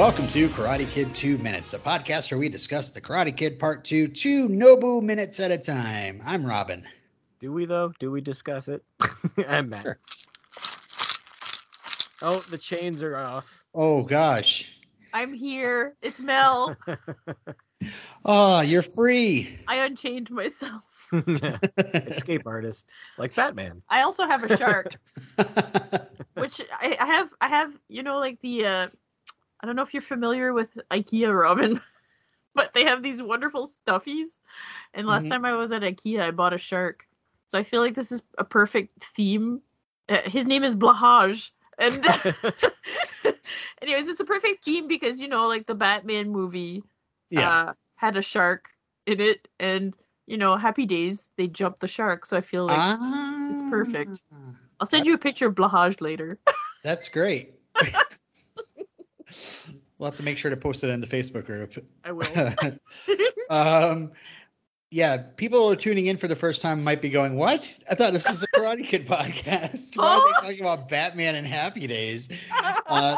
Welcome to Karate Kid 2 Minutes, a podcast where we discuss the Karate Kid Part 2 two Nobu minutes at a time. I'm Robin. Do we though? Do we discuss it? I'm Matt. Sure. Oh, the chains are off. Oh gosh. I'm here. It's Mel. Oh, you're free. I unchained myself. Escape artist, like Batman. I also have a shark, which I, I have. I have. You know, like the. uh I don't know if you're familiar with IKEA, Robin, but they have these wonderful stuffies. And last Mhm. time I was at IKEA, I bought a shark. So I feel like this is a perfect theme. Uh, his name is Blahaj. And anyways, it's a perfect theme because you know, like the Batman movie yeah. uh, had a shark in it, and you know, Happy Days they jumped the shark. So I feel like Ah, it's perfect. I'll send you a picture of Blahaj later. That's great. We'll have to make sure to post it in the Facebook group. I will. um, yeah, people who are tuning in for the first time might be going, "What? I thought this was a Karate Kid podcast. Why are they talking about Batman and Happy Days?" Uh,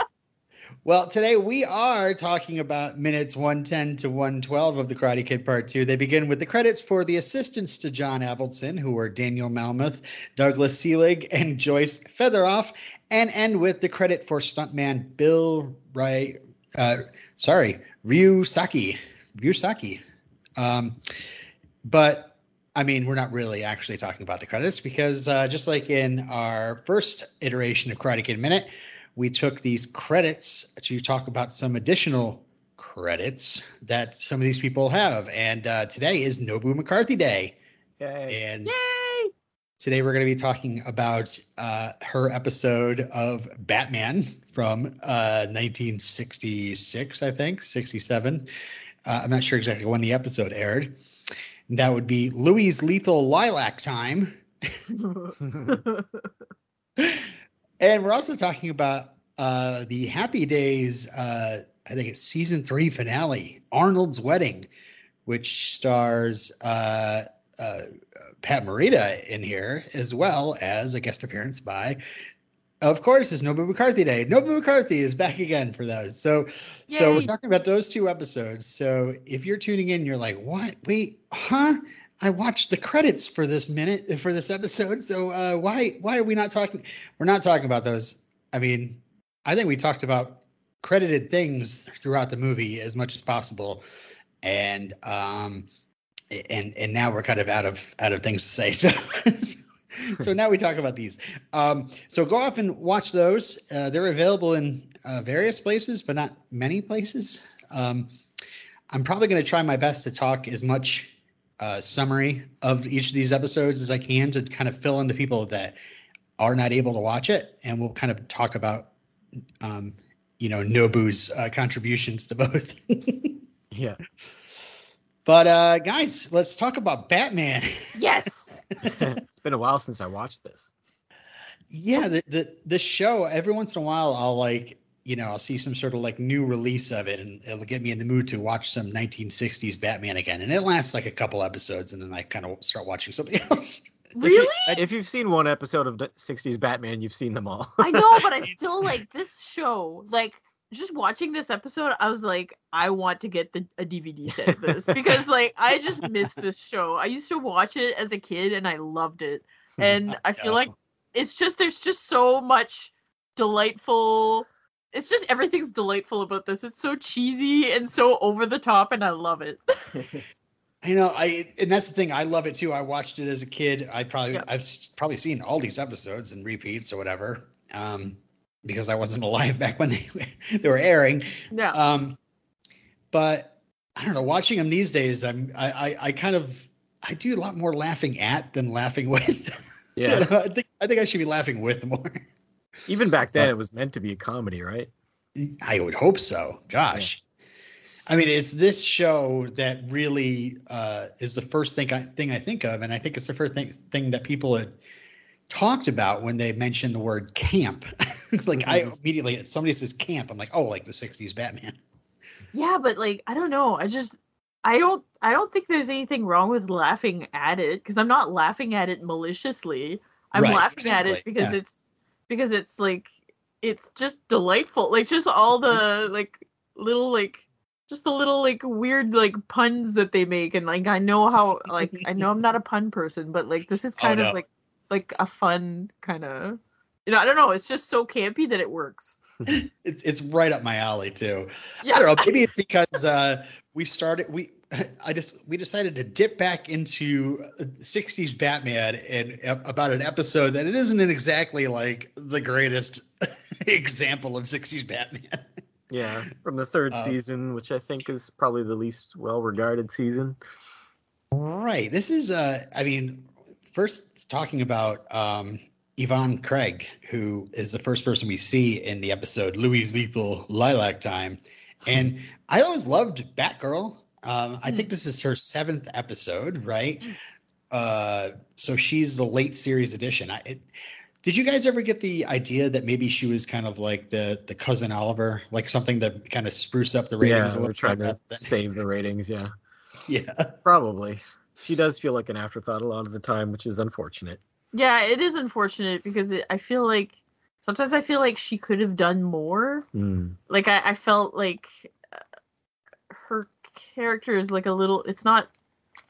well, today we are talking about minutes 110 to 112 of the Karate Kid Part 2. They begin with the credits for the assistants to John Avildsen, who were Daniel Malmuth, Douglas Seelig, and Joyce Featheroff, and end with the credit for stuntman Bill Rai, uh, sorry, Ryu Saki. Ryu Saki. Um, but I mean, we're not really actually talking about the credits because uh, just like in our first iteration of Karate Kid Minute, we took these credits to talk about some additional credits that some of these people have. And uh, today is Nobu McCarthy Day. Yay. And Yay! today we're going to be talking about uh, her episode of Batman from uh, 1966, I think, 67. Uh, I'm not sure exactly when the episode aired. That would be Louie's Lethal Lilac Time. And we're also talking about uh, the Happy Days, uh, I think it's season three finale, Arnold's Wedding, which stars uh, uh, Pat Morita in here, as well as a guest appearance by, of course, is Nobu McCarthy Day. Nobu McCarthy is back again for those. So, so we're talking about those two episodes. So if you're tuning in, you're like, what? Wait, huh? I watched the credits for this minute for this episode. So uh, why why are we not talking? We're not talking about those. I mean, I think we talked about credited things throughout the movie as much as possible, and um, and and now we're kind of out of out of things to say. So so now we talk about these. Um, so go off and watch those. Uh, they're available in uh, various places, but not many places. Um, I'm probably going to try my best to talk as much uh, summary of each of these episodes as I can to kind of fill in the people that are not able to watch it, and we'll kind of talk about, um, you know, Nobu's uh, contributions to both. Yeah. but uh, guys, let's talk about Batman. yes. it's been a while since I watched this. yeah, the, the the show. Every once in a while, I'll like. You know, I'll see some sort of like new release of it, and it'll get me in the mood to watch some 1960s Batman again. And it lasts like a couple episodes, and then I kind of start watching something else. Really? If you've seen one episode of the 60s Batman, you've seen them all. I know, but I still like this show. Like just watching this episode, I was like, I want to get the a DVD set of this because like I just miss this show. I used to watch it as a kid and I loved it. Hmm. And I feel like it's just there's just so much delightful it's just everything's delightful about this. It's so cheesy and so over the top and I love it. I know, I and that's the thing. I love it too. I watched it as a kid. I probably Yeah. I've probably seen all these episodes and repeats or whatever, um, because I wasn't alive back when they they were airing. yeah. Um, but I don't know. Watching them these days, I'm I, I I kind of I do a lot more laughing at than laughing with. Yeah. I think I think I should be laughing with more. Even back then, But- it was meant to be a comedy, right? I would hope so. Gosh. I mean, it's this show that really uh, is the first thing I thing I think of, and I think it's the first thing thing that people had talked about when they mentioned the word camp. like I immediately, if somebody says camp, I'm like, oh, like the '60s Batman. Yeah, but like I don't know. I just I don't I don't think there's anything wrong with laughing at it because I'm not laughing at it maliciously. I'm Right, laughing at it because yeah. it's because it's like it's just delightful. Like just all the like little like just the little like weird like puns that they make and like I know how like I know I'm not a pun person, but like this is kind Oh, of no. like like a fun kind of you know, I don't know, it's just so campy that it works. It's it's right up my alley too. Yeah. I don't know. Maybe it's because uh, we started. We I just we decided to dip back into '60s Batman and about an episode that it isn't exactly like the greatest example of '60s Batman. Yeah, from the third Uh, season, which I think is probably the least well-regarded season. Right. This is. Uh, I mean, first talking about um, Yvonne Craig, who is the first person we see in the episode Louie Lethal Lilac Time, and I always loved Batgirl. Um, I think this is her seventh episode, right? Uh, so she's the late series edition. I, it, did you guys ever get the idea that maybe she was kind of like the the cousin Oliver, like something to kind of spruce up the Yeah, ratings a we're trying to rather than- save the ratings. Yeah, Yeah. probably. She does feel like an afterthought a lot of the time, which is unfortunate. Yeah, it is unfortunate because it, I feel like sometimes I feel like she could have done more. Hmm. Like I, I felt like uh, her character is like a little. It's not.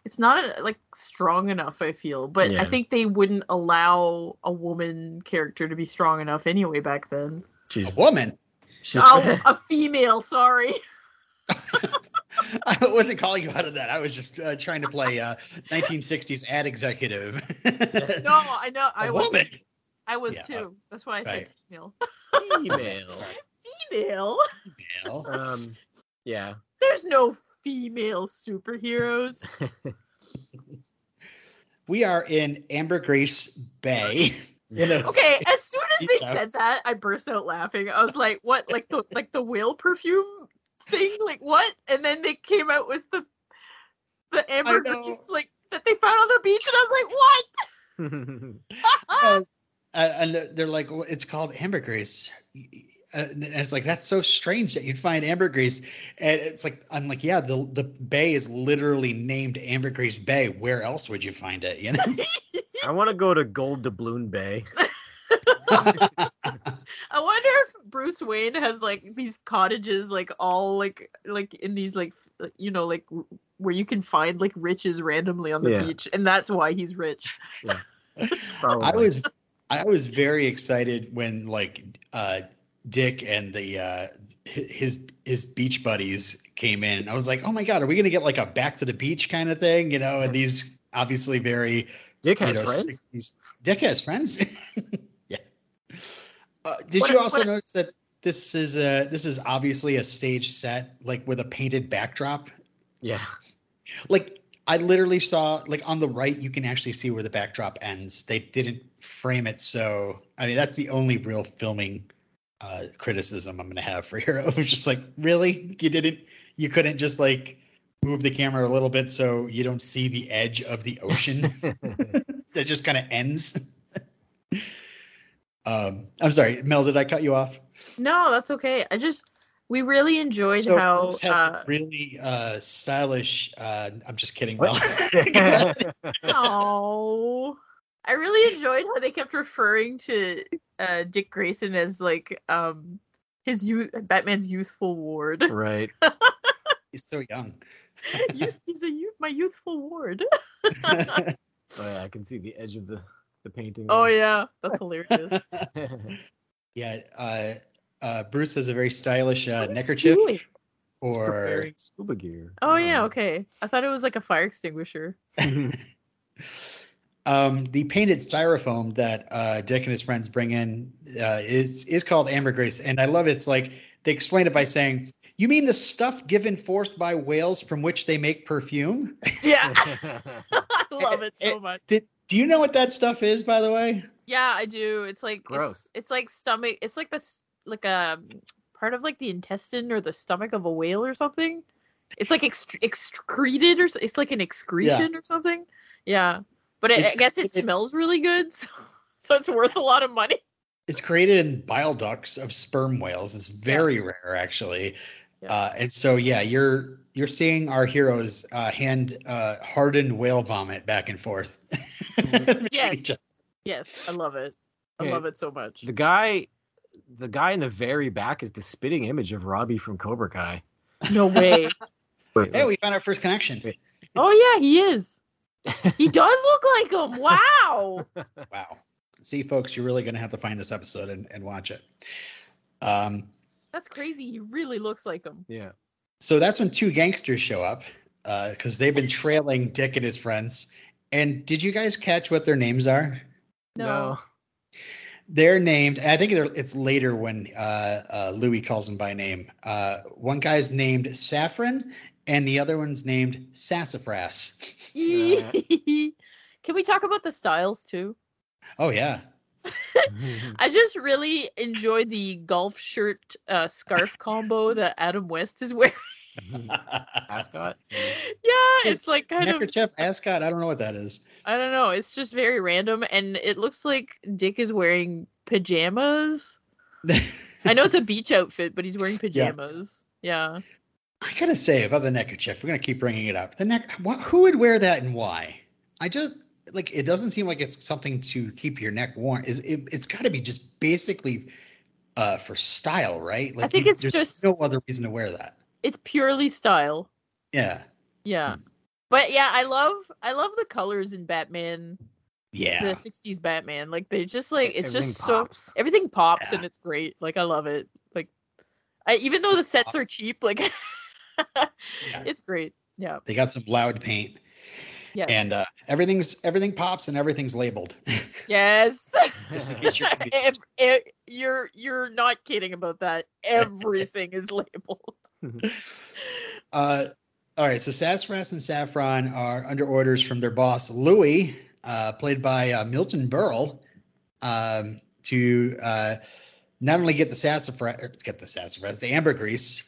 It's not uh, like strong enough. I feel, but I think they wouldn't allow a woman character to be strong enough anyway back then. She's, A woman. she's Oh, a female. Sorry. I wasn't calling you out of that. I was just uh, trying to play uh, 1960s ad executive. No, I know. I a was. woman. I was Yeah. too. That's why I said Right. female. female. female. Um, yeah. There's no female superheroes. We are in Ambergris Bay. You know, Okay, as soon as they Yeah. said that, I burst out laughing. I was like, "What? Like the like the whale perfume thing? Like what?" And then they came out with the the I know. ambergris like that they found on the beach, and I was like, "What?" uh, and they're- they're like, well, it's called ambergris. Uh, and it's like that's so strange that you'd find ambergris, and it's like I'm like, yeah, the the bay is literally named Ambergris Bay. Where else would you find it? You know. I want to go to Gold Doubloon Bay. I wonder if Bruce Wayne has like these cottages, like all like like in these like you know like where you can find like riches randomly on the Yeah. beach, and that's why he's rich. Probably. I was I was very excited when like uh Dick and the uh his his beach buddies came in. I was like, "Oh my god, are we going to get like a back to the beach kind of thing?" You know, and these obviously very Dick you has know, friends. 60s. Dick has friends. yeah. Uh, did What- you also what- notice that this is a this is obviously a stage set like with a painted backdrop? Yeah. like I literally saw like on the right you can actually see where the backdrop ends. They didn't frame it so I mean that's the only real filming uh criticism I'm gonna have for Hero. It was just like, really? You didn't you couldn't just like move the camera a little bit so you don't see the edge of the ocean that just kind of ends. um I'm sorry, Mel, did I cut you off? No, that's okay. I just we really enjoyed So how uh, really uh stylish uh I'm just kidding, Mel. Oh, I really enjoyed how they kept referring to uh, Dick Grayson as like um his youth Batman's youthful ward. right. He's so young. Youth, he's a youth, my youthful ward. Oh yeah, I can see the edge of the the painting. Oh there. yeah, that's hilarious. Yeah, uh, uh, Bruce has a very stylish uh, What is he neckerchief doing? or scuba gear. Oh yeah, okay. I thought it was like a fire extinguisher. Um, the painted styrofoam that uh, Dick and his friends bring in uh, is is called ambergris, and I love it. It's like they explain it by saying, "You mean the stuff given forth by whales from which they make perfume?" Yeah, I love it so much. Did, do you know what that stuff is, by the way? Yeah, I do. It's like Gross. it's it's like stomach. It's like this like a part of like the intestine or the stomach of a whale or something. It's like ext- excreted or it's like an excretion or something. Yeah, but it, I guess it, it- smells really good, so, so it's worth a lot of money. It's created in bile ducts of sperm whales. It's very rare, actually. Yeah. Uh, and so, yeah, you're you're seeing our heroes uh, hand uh, hardened whale vomit back and forth. Yes. Yes, I love it. I Okay. love it so much. the guy the guy in the very back is the spitting image of Robbie from Cobra Kai. No way. Hey, we found our first connection. oh yeah, he is. He does look like him. Wow. Wow. See, folks, you're really going to have to find this episode and, and watch it. Um, That's crazy. He really looks like him. yeah. so that's when two gangsters show up because they've been trailing Dick and his friends. And did you guys catch what their names are? No. They're named. I think they're, it's later when uh, uh, Louie calls them by name. Uh, one guy's named Saffron, and the other one's named Sassafras. Can we talk about the styles too? Oh yeah, I just really enjoy the golf shirt uh, scarf combo that Adam West is wearing. Ascot. yeah, it's like kind of neckerchief ascot. I don't know what that is. I don't know. It's just very random, and it looks like Dick is wearing pajamas. I know it's a beach outfit, but he's wearing pajamas. Yeah. I gotta say about the neckerchief. We're gonna keep bringing it up. The neck. What, who would wear that and why? I just like it. Doesn't seem like it's something to keep your neck warm. Is it, it's got to be just basically uh, for style, right? Like think you- it's there's just- no other reason to wear that. It's purely style. Yeah. Yeah. Hmm. But yeah, I love I love the colors in Batman, Yeah. the ~60s Batman. Like they just like it's Everything just so everything pops Yeah. and it's great. Like I love it. Like I, even though the sets are cheap, like Yeah. it's great. Yeah. They got some loud paint, Yes. and uh, everything's everything pops and everything's labeled. yes. Just in case you're confused. Ev- ev- you're you're not kidding about that. Everything is labeled. Uh, all right, so Sassafras and Saffron are under orders from their boss Louie, uh, played by uh, Milton Berle, um, to uh, not only get the sassafras, get the sassafras, the ambergris,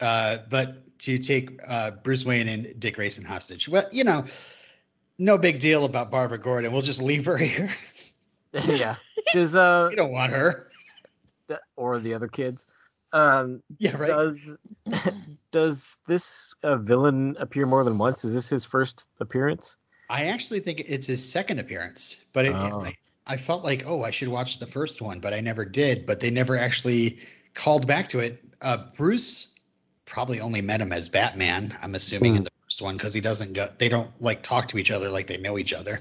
uh, but to take uh, Bruce Wayne and Dick Grayson hostage. Well, you know, no big deal about Barbara Gordon. We'll just leave her here. yeah. Does uh we don't want her. th- or the other kids? Um, Yeah, right. does does this uh, villain appear more than once? Is this his first appearance? I actually think it's his second appearance, but it, Oh. I, I felt like, oh, I should watch the first one, but I never did. But they never actually called back to it. Uh, Bruce probably only met him as Batman. I'm assuming Hmm. in the first one because he doesn't go. They don't like talk to each other like they know each other.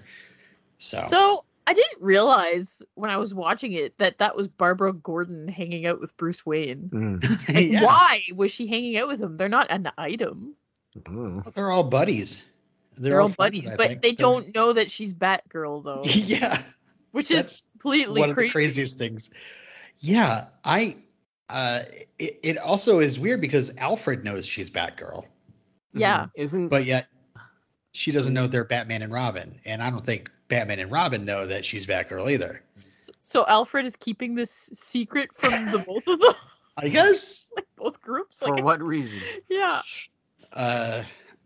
So, So I didn't realize when I was watching it that that was Barbara Gordon hanging out with Bruce Wayne. Mm. Like, yeah, why was she hanging out with him? They're not an item. Mm. they're all buddies. They're, all friends, buddies, I but think. they They're- don't know that she's Batgirl though, yeah, which That's is completely one of the craziest things. Yeah, I. Uh, it, it also is weird because Alfred knows she's Batgirl. Yeah. Isn't but yet she doesn't know they're Batman and Robin, and I don't think Batman and Robin know that she's Batgirl either. So Alfred is keeping this secret from the both of them, I guess. like both groups. for Like it's- what reason? Yeah, Uh,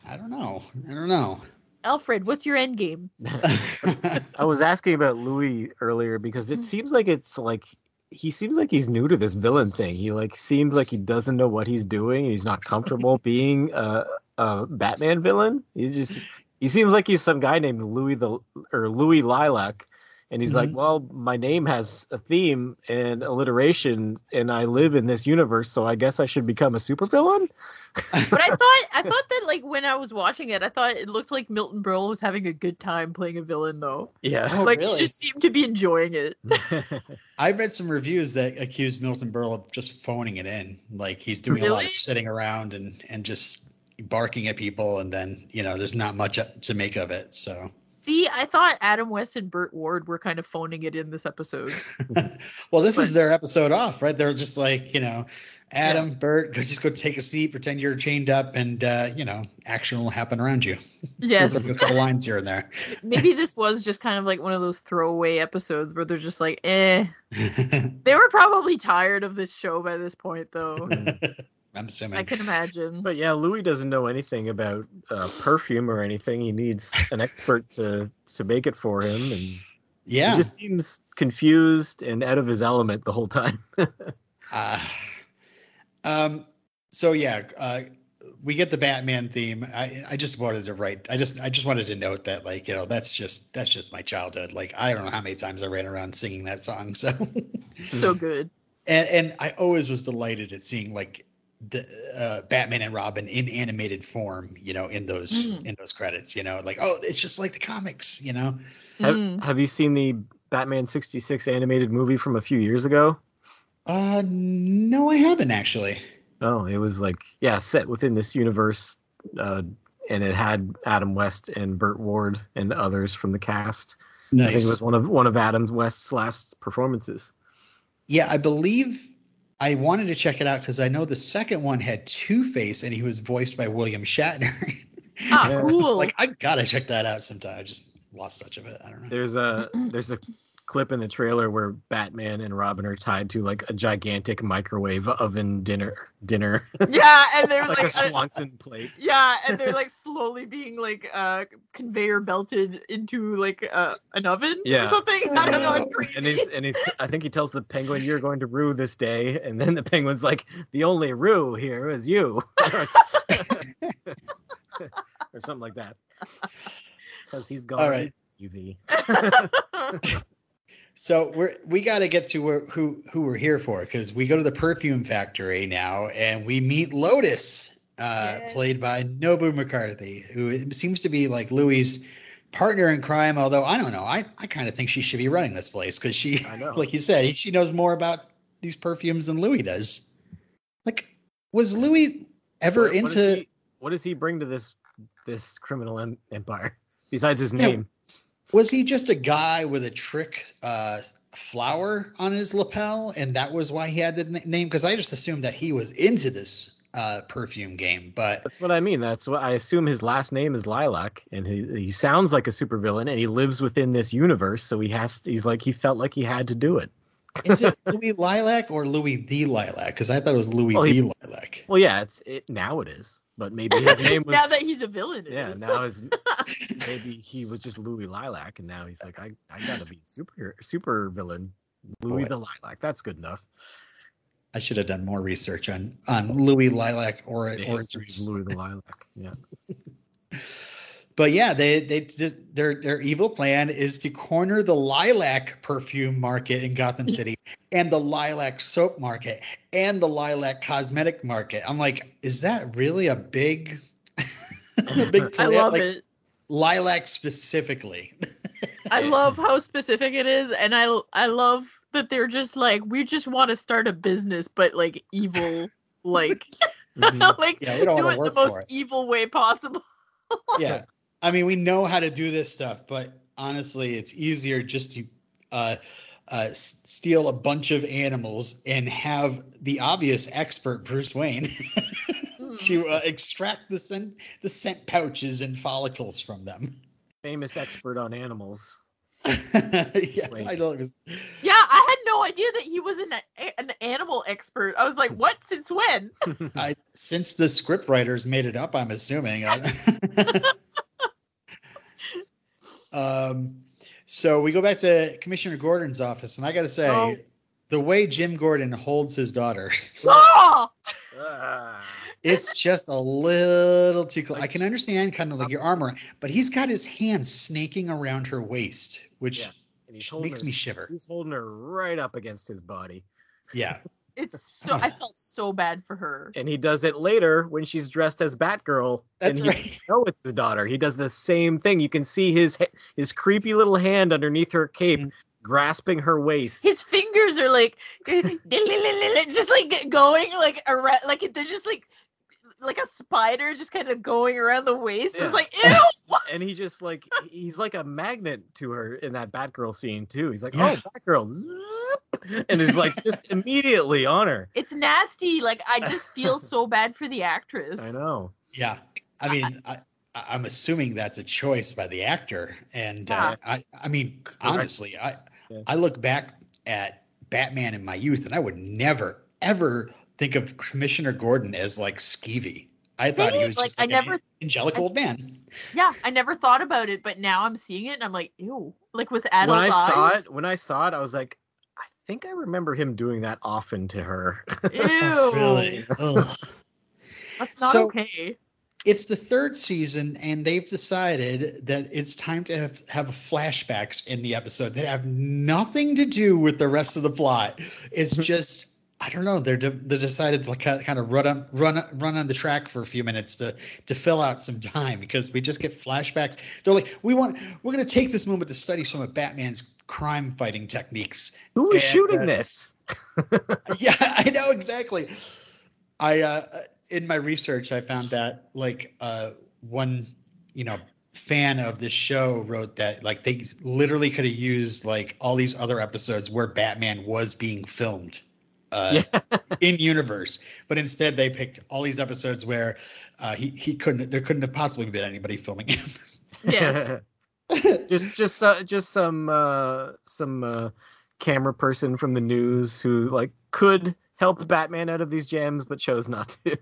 I don't know. I don't know. Alfred, what's your end game? I was asking about Louie earlier because it Mm. seems like it's like he seems like he's new to this villain thing. He like seems like he doesn't know what he's doing. He's not comfortable being a, a Batman villain. He's just he seems like he's some guy named Louie the or Louie Lilac. And he's like, Mhm. well, my name has a theme and alliteration, and I live in this universe, so I guess I should become a supervillain. But I thought I thought that like when I was watching it, I thought it looked like Milton Berle was having a good time playing a villain though. Yeah. Oh, like really? he just seemed to be enjoying it. I read some reviews that accused Milton Berle of just phoning it in. Like he's doing a lot of sitting around and and just barking at people, and then you know there's not much to make of it. So. See, I thought Adam West and Burt Ward were kind of phoning it in this episode. well, this is their episode off, right? They're just like, you know, Adam, Burt, go just go take a seat, pretend you're chained up, and uh, you know, action will happen around you. Yes. a couple lines here and there. Maybe this was just kind of like one of those throwaway episodes where they're just like, eh. They were probably tired of this show by this point, though. I'm assuming. I can imagine. But yeah, Louie doesn't know anything about uh, perfume or anything. He needs an expert to to make it for him, and yeah. he just seems confused and out of his element the whole time. Uh, um. So yeah, uh, we get the Batman theme. I I just wanted to write. I just I just wanted to note that like you know that's just that's just my childhood. Like I don't know how many times I ran around singing that song. So so good. and and I always was delighted at seeing like the uh, Batman and Robin in animated form, you know, in those Mm. in those credits, you know, like oh, it's just like the comics, you know. Have, Mm. have you seen the Batman 66 animated movie from a few years ago? Uh, no, I haven't actually. Oh, it was like yeah, set within this universe, uh, and it had Adam West and Burt Ward and others from the cast. Nice. I think it was one of one of Adam West's last performances. Yeah, I believe I wanted to check it out because I know the second one had Two Face and he was voiced by William Shatner. Ah, cool. like I gotta check that out sometime. I just lost touch of it. I don't know. There's a there's a clip in the trailer where Batman and Robin are tied to like a gigantic microwave oven dinner dinner yeah, and they're like, like, a Swanson plate. yeah, and they're like slowly being like uh conveyor belted into like uh, an oven Yeah. or something. I don't know. It's crazy. And he's and he's I think he tells the penguin you're going to rue this day, and then the penguin's like the only rue here is you, or something like that, because he's gone. All right. UV. So we're we got to get to where, who who we're here for because we go to the perfume factory now and we meet Lotus, uh, Yes. played by Nobu McCarthy, who seems to be like Louie's partner in crime. Although I don't know, I I kind of think she should be running this place because she, I know. like you said, she knows more about these perfumes than Louie does. Like, was Louie ever What- what into? does he, what does he bring to this this criminal em- empire besides his Yeah. Was he just a guy with a trick uh, flower on his lapel, and that was why he had the name? Because I just assumed that he was into this uh, perfume game, but That's what I mean. That's what I assume his last name is Lilac, and he he sounds like a supervillain, and he lives within this universe, so he has. To, He's like he felt like he had to do it. Is it Louie Lilac or Louie the Lilac? Because I thought it was Louie Well, he- the Lilac. Well, yeah, it's it now it is, but maybe his name was. now that he's a villain. it yeah, is. now his maybe he was just Louie Lilac, and now he's like I I gotta be super super villain. Louie Boy. the Lilac. That's good enough. I should have done more research on on Louie Lilac or The origins. Louie the Lilac. Yeah. But yeah, they they their their evil plan is to corner the lilac perfume market in Gotham City and the lilac soap market and the lilac cosmetic market. I'm like, is that really a big a big I love Like, it. Lilac specifically. I love how specific it is, and I I love that they're just like we just want to start a business, but like evil, like Mhm. like Yeah, do it the most evil way possible. yeah. I mean, we know how to do this stuff, but honestly, it's easier just to uh, uh, steal a bunch of animals and have the obvious expert Bruce Wayne to uh, extract the scent, the scent pouches and follicles from them. Famous expert on animals. yeah, Wayne. I know. it was- Yeah, I had no idea that he was an an animal expert. I was like, what? Since when? I, since the script writers made it up, I'm assuming. Um, so we go back to Commissioner Gordon's office, and I got to say, Oh. the way Jim Gordon holds his daughter, Oh! Ah. it's just a little too close. I can understand kind of like your armor, but he's got his hand snaking around her waist, which Yeah. And he's makes her, me shiver. He's holding her right up against his body. Yeah, It's so I felt so bad for her. And he does it later when she's dressed as Batgirl. that's and you right. know it's his daughter. He does the same thing. You can see his his creepy little hand underneath her cape Mm. grasping her waist. His fingers are like just like going like around like they're just like like a spider just kind of going around the waist. Yeah. It's like ew. and he just like he's like a magnet to her in that Batgirl scene too. He's like, Yeah. "Oh, Batgirl," zoop, and is like just immediately on her. It's nasty. Like I just feel so bad for the actress. I know. Yeah, I mean, I, I- I'm assuming that's a choice by the actor, and uh, I, I mean, honestly, I, Yeah. I look back at Batman in my youth, and I would never, ever think of Commissioner Gordon as like skeevy. I thought he was Like, just I like, never- an angelic old man. Yeah, I never thought about it, but now I'm seeing it and I'm like, ew. Like with adult when I eyes. saw it, when I saw it, I was like, I think I remember him doing that often to her. Ew. Really? Ugh. That's not So- okay. It's the third season, and they've decided that it's time to have, have flashbacks in the episode that have nothing to do with the rest of the plot. It's just I don't know. They're de- they decided to kind of run on run run on the track for a few minutes to to fill out some time because we just get flashbacks. They're like, we want we're going to take this moment to study some of Batman's crime fighting techniques. Who was And, shooting uh, this? yeah, I know exactly. I uh, in my research, I found that like uh, one you know fan of this show wrote that like they literally could have used like all these other episodes where Batman was being filmed. Uh, yeah. in universe, but instead they picked all these episodes where uh, he he couldn't there couldn't have possibly been anybody filming him. Yes. just just uh, just some uh, some uh, camera person from the news who like could help Batman out of these jams but chose not to.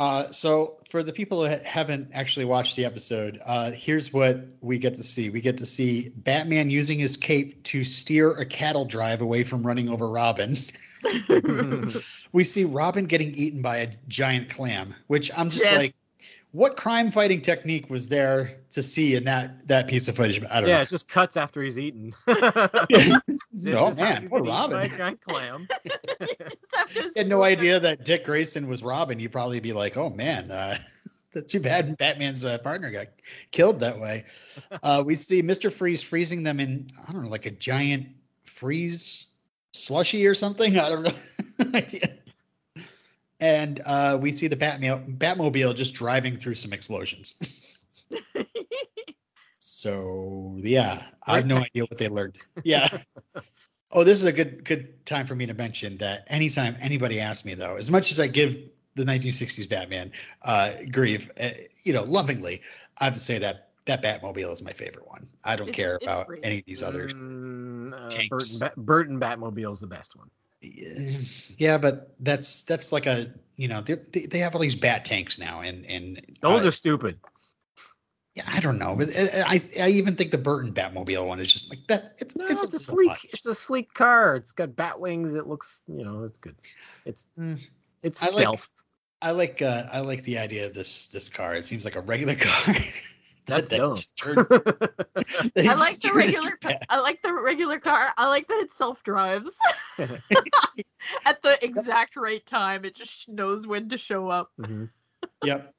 Uh, so for the people who haven't actually watched the episode, uh, here's what we get to see. We get to see Batman using his cape to steer a cattle drive away from running over Robin. we see Robin getting eaten by a giant clam, which I'm just Yes. like, what crime fighting technique was there to see in that that piece of footage? I don't yeah, know. it just cuts after he's eaten. This oh is man, you poor get eaten by Robin. giant clam. You just have to had no idea that Dick Grayson was Robin, you'd probably be like, "Oh man, uh, that's too bad Batman's uh, partner got killed that way." Uh, we see Mister Freeze freezing them in I don't know, like a giant freeze slushy or something. I don't know. Idea. And uh, we see the Batmobile, Batmobile just driving through some explosions. So yeah, I have no idea what they learned. Yeah. oh, this is a good good time for me to mention that anytime anybody asks me though, as much as I give the 1960s Batman uh, grief, uh, you know, lovingly, I have to say that that Batmobile is my favorite one. I don't It's- care it's about great. any of these others. Mm, uh, tanks. Burton, Ba- Burton Batmobile is the best one. Yeah, but that's that's like a you know they they have all these bat tanks now, and and Those uh, are stupid. yeah, I don't know, but uh, I I even think the Burton Batmobile one is just like that. It's No, it's, it's, a sleek. much. It's a sleek car. It's got bat wings. It looks, you know, it's good. It's Mm. it's I like- stealth. I like uh, I like the idea of this this car. It seems like a regular car. That's That- that dumb. just turned- I like the turned into regular. Ca- I like the regular car. I like that it self drives at the exact right time. It just knows when to show up. Mhm. Yep.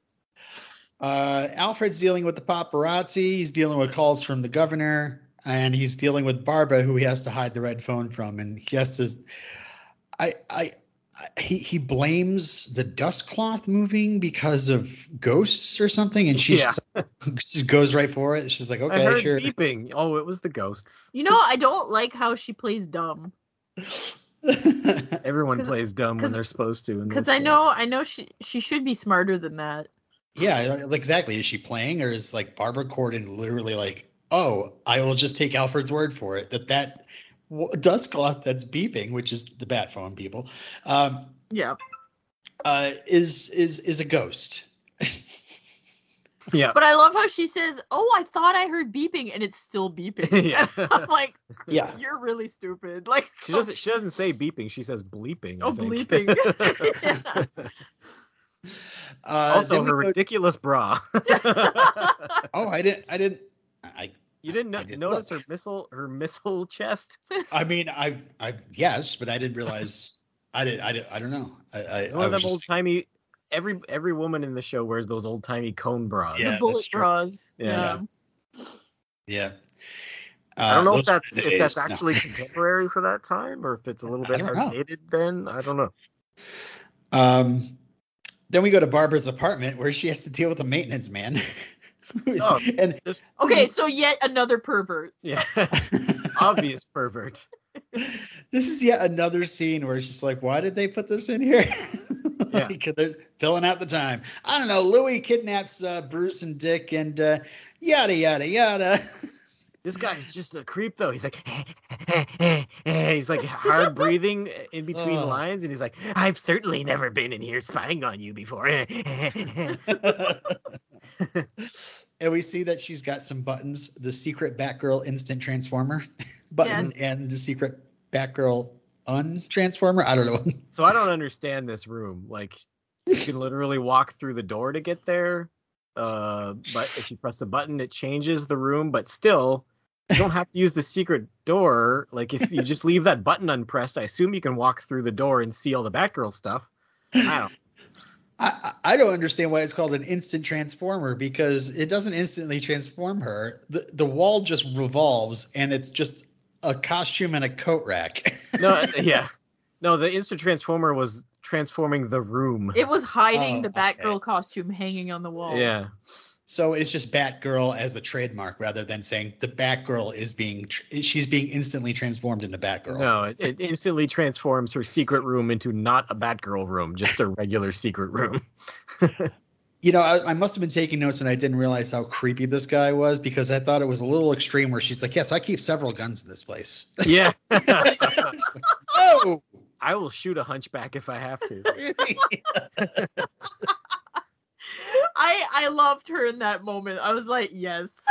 Uh, Alfred's dealing with the paparazzi. He's dealing with calls from the governor, and he's dealing with Barbara, who he has to hide the red phone from. And he has to. I I. I- He he blames the dust cloth moving because of ghosts or something, and she Yeah. just, just goes right for it. She's like, "Okay, I "Okay, heard sure." beeping. Oh, it was the ghosts. You know, I don't like how she plays dumb Everyone plays dumb when they're supposed to. because I know I know she she should be smarter than that. Yeah, exactly. Is she playing, or is like Barbara Gordon literally like, "Oh, I will just take Alfred's word for it that that w- dust cloth that's beeping, which is the bat phone people, um, Yeah, uh, is is is a ghost." Yeah. but I love how she says, "Oh, I thought I heard beeping, and it's still beeping." Yeah. I'm like, yeah, you're really stupid. Like, She doesn't. She doesn't say beeping. She says bleeping. Oh, think. bleeping. uh, also, then we her go- ridiculous bra. oh, I didn't, I didn't, I, you didn't no- didn't notice look. her missile. Her missile chest. I mean, I, I, yes, but I didn't realize. I did, I did, I don't know. I, I, One I of was them old timey. Every every woman in the show wears those old timey cone bras. Yeah, the bullet bras. Yeah. Yeah. yeah. I don't Uh, know if that's the if that's days. No. actually contemporary for that time or if it's a little bit don't outdated then. I don't know. Um, then we go to Barbara's apartment where she has to deal with a maintenance man. Oh. and This Okay, so yet another pervert. yeah, obvious pervert. this is yet another scene where it's just like, why did they put this in here? Yeah. they're filling out the time. I don't know. Louie kidnaps uh, Bruce and Dick and uh, yada yada yada. This guy's just a creep though. He's like he's like hard breathing in between Oh. lines and he's like, I've certainly never been in here spying on you before. and we see that she's got some buttons: the secret Batgirl instant transformer button Yes. and the secret Batgirl untransformer. I don't know. so I don't understand this room. Like you can literally walk through the door to get there. Uh, but if you press the button, it changes the room. But still, you don't have to use the secret door. Like if you just leave that button unpressed, I assume you can walk through the door and see all the Batgirl stuff. I don't. I, I don't understand why it's called an instant transformer because it doesn't instantly transform her. The the wall just revolves and it's just a costume and a coat rack. No, uh, yeah, no. The instant transformer was transforming the room. It was hiding Oh, the okay. Batgirl costume hanging on the wall. Yeah, so it's just Batgirl as a trademark rather than saying the Batgirl is being tr- she's being instantly transformed into Batgirl. no, it, it instantly transforms her secret room into not a Batgirl room, just a regular secret room. You know, I, I must have been taking notes and I didn't realize how creepy this guy was because I thought it was a little extreme where she's like, "Yes, I keep several guns in this place." yeah, oh, I will shoot a hunchback if I have to. I I loved her in that moment. I was like, yes.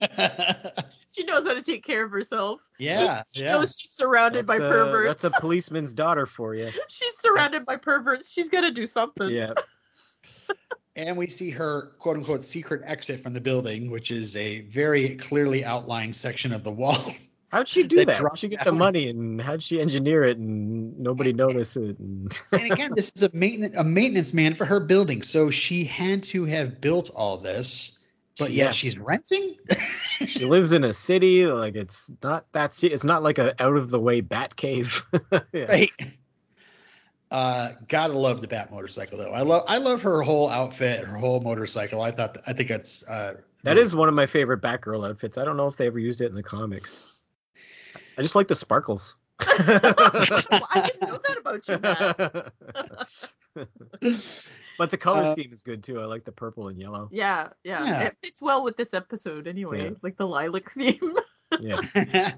she knows how to take care of herself. yeah, She yeah. knows she's surrounded by a- uh, perverts. That's a policeman's daughter for you. She's surrounded by perverts. She's gonna do something. Yeah, And we see her quote unquote secret exit from the building, which is a very clearly outlined section of the wall. How'd she do That that? How'd she get the money, and how'd she engineer it, and nobody noticed it? And and again, this is a maintenance a maintenance man for her building, so she had to have built all this, but yet Yeah. she's renting. she lives in a city like it's not that it's not like a out of the way bat cave yeah. right. Uh, gotta love the Bat motorcycle though. I love I love her whole outfit, her whole motorcycle. I thought I think that's uh, that is one of my favorite batgirl outfits i don't know if they ever used it in the comics i just like the sparkles Well, I didn't know that about you, Matt. but the color Uh, scheme is good too i like the purple and yellow Yeah, yeah, Yeah. It fits well with this episode anyway, Yeah. like the lilac theme. yeah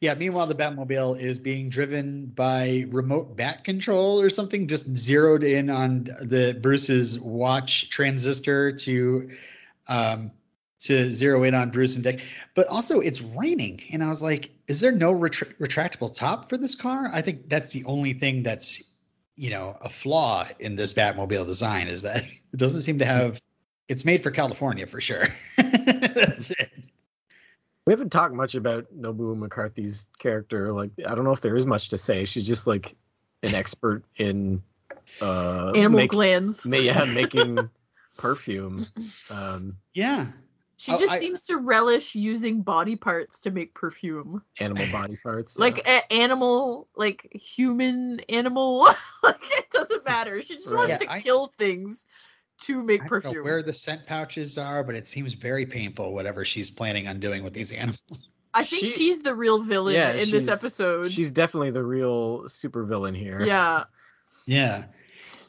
yeah. Meanwhile, the Batmobile is being driven by remote bat control or something, just zeroed in on the Bruce's watch transistor to um, to zero in on Bruce and Dick. But also, it's raining, and I was like, "Is there no retra- retractable top for this car?" I think that's the only thing that's you know a flaw in this Batmobile design is that it doesn't seem to have. It's made for California for sure. that's it. we haven't talked much about nobu mccarthy's character like i don't know if there is much to say she's just like an expert in uh Animal make- glands. ma- yeah making perfume um Yeah. She Oh, just I- seems to relish using body parts to make perfume. animal body parts yeah. Like a- animal, like human animal. like it doesn't matter. She just Right. wants Yeah, to I- kill things to make I don't know perfume. where the scent pouches are, but it seems very painful, whatever she's planning on doing with these animals. I think She- she's the real villain Yeah, in this episode. she's definitely the real supervillain here yeah. Yeah.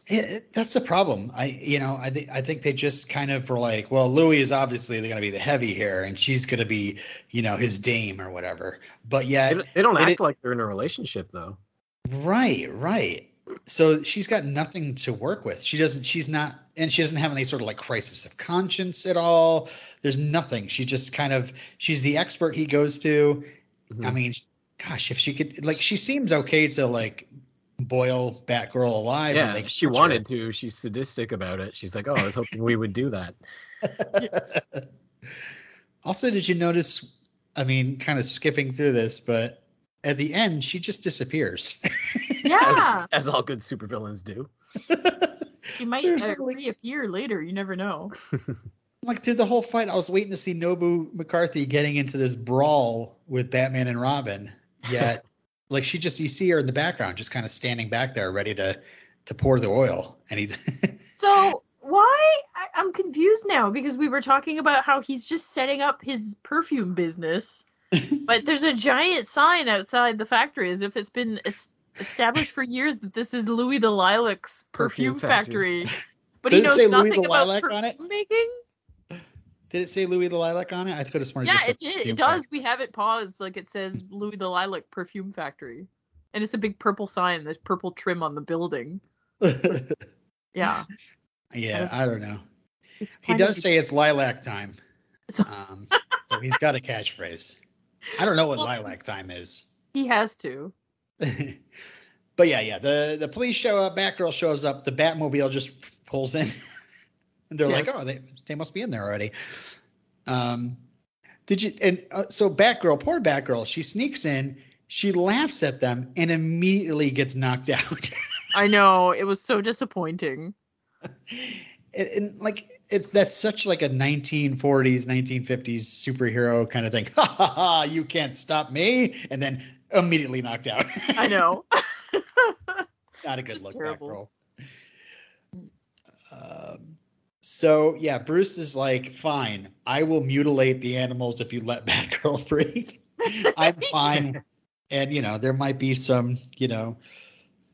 It, it- that's the problem. I, you know, I think I think they just kind of were like, well, Louie is obviously going to be the heavy here, and she's going to be, you know, his dame or whatever. But they, yet, don't- they don't It- act like they're in a relationship though right, right. So she's got nothing to work with. She doesn't. She's not, and she doesn't have any sort of like crisis of conscience at all. There's nothing. She just kind of. She's the expert he goes to. Mhm. I mean, gosh, if she could, like, she seems okay to like boil Batgirl alive. yeah if she catch her. wanted to she's sadistic about it she's like oh i was hoping we would do that also, did you notice? I mean, kind of skipping through this, but at the end, she just disappears. Yeah. as all good supervillains do she might uh, like- reappear later. You never know. like through the whole fight, I was waiting to see Nobu McCarthy getting into this brawl with Batman and Robin. Yet, like she just you see her in the background, just kind of standing back there, ready to to pour the oil, and he. So why? I, I'm confused now because we were talking about how he's just setting up his perfume business, but there's a giant sign outside the factory as if it's been es- established for years that this is Louie the Lilac's perfume, Perfume factory. factory. But he Does it knows say Louie nothing the about Lilac on it? perfume making. Did it say Louie the Lilac on it? I could have sworn. Yeah, just it did. It does. We have it paused like it says Louie the Lilac Perfume Factory, and it's a big purple sign. There's purple trim on the building. Yeah, yeah, I don't know. it's. He kind of- does say it's lilac time. So- Um, so he's got a catchphrase. I don't know what Well- lilac time is. he has to. but yeah, yeah. The the police show up. Batgirl shows up. The Batmobile just pulls in, and they're like, "Oh, they they must be in there already." Um, Did you? And uh, so Batgirl, poor Batgirl, she sneaks in, she laughs at them, and immediately gets knocked out. I know it was so disappointing. and, and, like it's that's such like a 1940s 1950s superhero kind of thing ha ha ha you can't stop me and then immediately knocked out I know. not a good Just look terrible. Batgirl. um, so yeah bruce is like fine i will mutilate the animals if you let batgirl free i'm fine and you know there might be some you know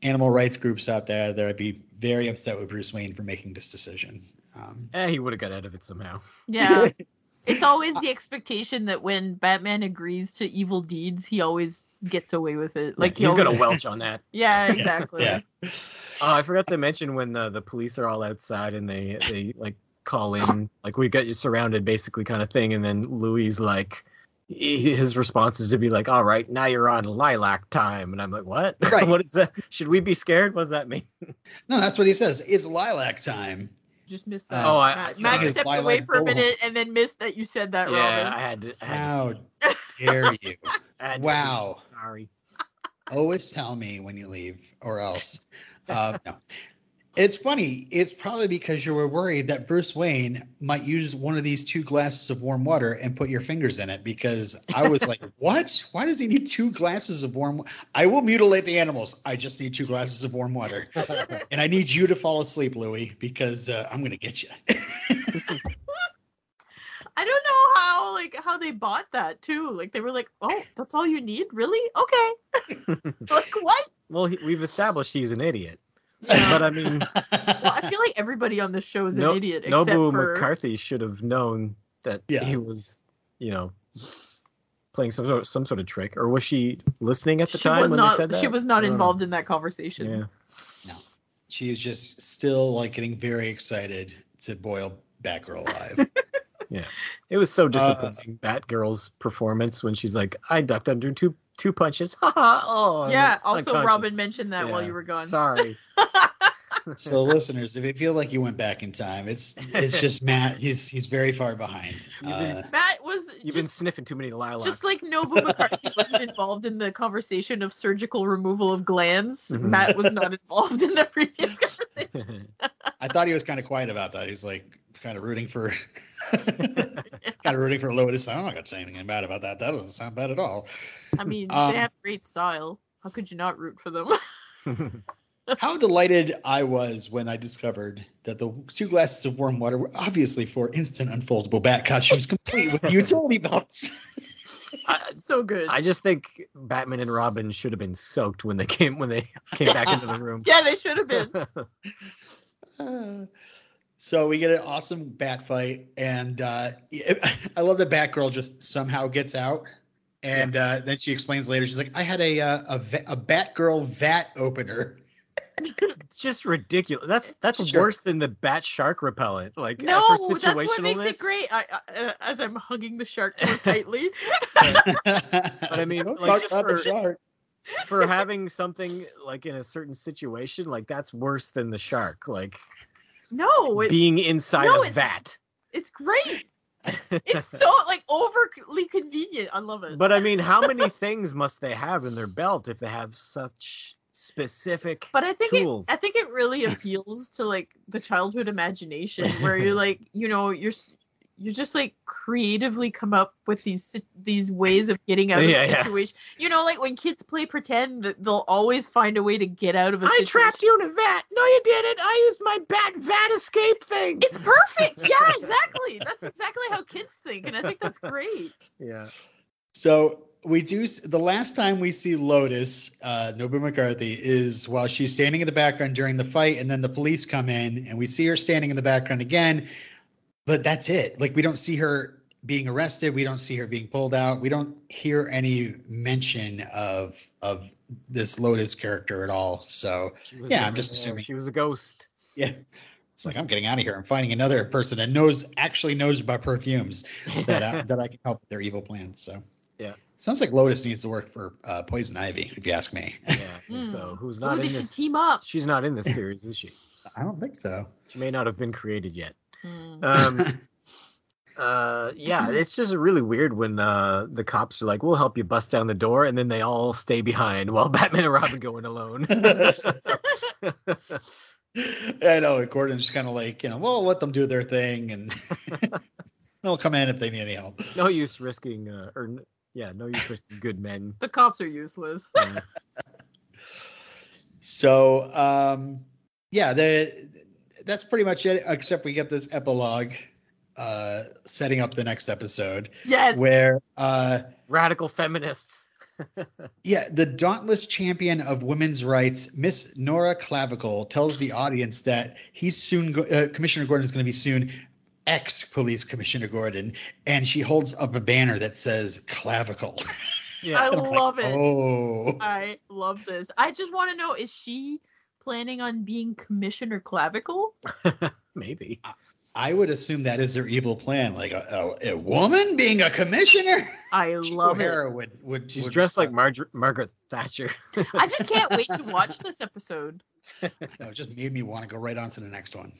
animal rights groups out there that would be very upset with bruce wayne for making this decision um, Eh, he would have got out of it somehow. Yeah. It's always the expectation that when Batman agrees to evil deeds, he always gets away with it. Like he he's always, gonna welch on that. Yeah, exactly. yeah Oh, I forgot to mention when the the police are all outside and they they like call in like we got you surrounded basically kind of thing, and then Louie like his response is to be like, all right, now you're on lilac time, and I'm like, what? Right. what is that? Should we be scared? What does that mean? No, that's what he says. It's lilac time. Just missed that. Oh, I- Matt, I- Matt stepped lilac away for a minute and then missed that you said that, yeah, Robin. I had to. I had How to- dare you? I to- Wow. Sorry. Always tell me when you leave, or else. Uh, no. It's funny. It's probably because you were worried that Bruce Wayne might use one of these two glasses of warm water and put your fingers in it. Because I was like, "What? Why does he need two glasses of warm? wa- I will mutilate the animals. I just need two glasses of warm water, and I need you to fall asleep, Louie, because uh, I'm gonna get you." I don't know how like how they bought that too. Like they were like, "Oh, that's all you need? Really? Okay." like what? Well, he, we've established he's an idiot, Yeah. but I mean, Well, I feel like everybody on this show is an no, idiot except Nobu for McCarthy should have known that Yeah. he was, you know, playing some sort of, some sort of trick. Or was she listening at the she time when not they said that? she was not I don't know. involved in that conversation. Yeah. she is just still like getting very excited to boil Batgirl alive. Yeah, it was so uh, disappointing. Batgirl's performance when she's like, "I ducked under two two punches." Ha ha. Oh. Yeah, also. Robin mentioned that while you were gone. Sorry. so listeners, if you feel like you went back in time, it's it's just Matt. He's he's very far behind. You've Uh, Matt was You've been sniffing too many lilacs. just like Nobu McCarthy wasn't involved in the conversation of surgical removal of glands. Mhm. Matt was not involved in the previous conversation. I thought he was kind of quiet about that. He was like kind of rooting for kind of rooting for Lotus. I'm not gonna say anything bad about that. That doesn't sound bad at all. I mean, Um, they have great style. How could you not root for them? How delighted I was when I discovered that the two glasses of warm water were obviously for instant unfoldable bat costumes, complete with utility belts. I, so good. I just think Batman and Robin should have been soaked when they came when they came back into the room. yeah, they should have been. Uh, so we get an awesome bat fight, and uh, I love that Batgirl just somehow gets out, and uh, then she explains later. She's like, "I had a uh, a, a Batgirl vat opener." it's just ridiculous. That's that's Sure. worse than the bat shark repellent. Like No, for that's what makes it great. I, I, uh, as I'm hugging the shark more tightly. but I mean, Don't like, talk just for- shark. for having something like in a certain situation, like that's worse than the shark. Like No, it, being inside no, it's- vat. it's great. It's so like overly convenient. I love it. But I mean, how many things must they have in their belt if they have such specific? But I think tools. it, I think it really appeals to like the childhood imagination, where you're like, you know, you're s- you're just like creatively come up with these these ways of getting out of Yeah, a yeah. situation. You know, like when kids play pretend, that they'll always find a way to get out of a situation. I trapped you in a vat. No, you didn't. I used my bat vat escape thing. It's perfect. Yeah, exactly. That's exactly how kids think, and I think that's great. yeah. So we do the last time we see Lotus, uh, Nobu McCarthy, is while she's standing in the background during the fight, and then the police come in, and we see her standing in the background again. But that's it. Like we don't see her being arrested. We don't see her being pulled out. We don't hear any mention of of this Lotus character at all. So Yeah, never I'm just assuming. she was a ghost. yeah, it's like I'm getting out of here. I'm finding another person that knows actually knows about perfumes that uh, that I can help with their evil plans. So Yeah. sounds like Lotus needs to work for uh, Poison Ivy, if you ask me. yeah. I think So Hmm. who's not they in should this? team up. She's not in this series, is she? I don't think so. She may not have been created yet. Hmm. Um, Uh, yeah, it's just really weird when uh, the cops are like, "We'll help you bust down the door," and then they all stay behind while Batman and Robin go in alone. I know. and Gordon's just kind of like, you know, well, let them do their thing, and they'll come in if they need any help. no use risking, uh, or yeah, no use risking good men. The cops are useless. Yeah. So, um, yeah, the that's pretty much it. Except we get this epilogue, uh, setting up the next episode, yes. where, uh, Radical feminists. yeah, the dauntless champion of women's rights, Miss Nora Clavicle, tells the audience that he's soon, go- uh, Commissioner Gordon is going to be soon ex Police Commissioner Gordon, and she holds up a banner that says Clavicle. Yeah. I And I'm like, love it. Oh, I love this. I just want to know: is she planning on being Commissioner Clavicle? Maybe. I would assume that is their evil plan, like a, a, a woman being a commissioner. I love it. O'Hara would would She's would- dressed like Margar- Margaret Thatcher. I just can't wait to watch this episode. No, it just made me want to go right on to the next one.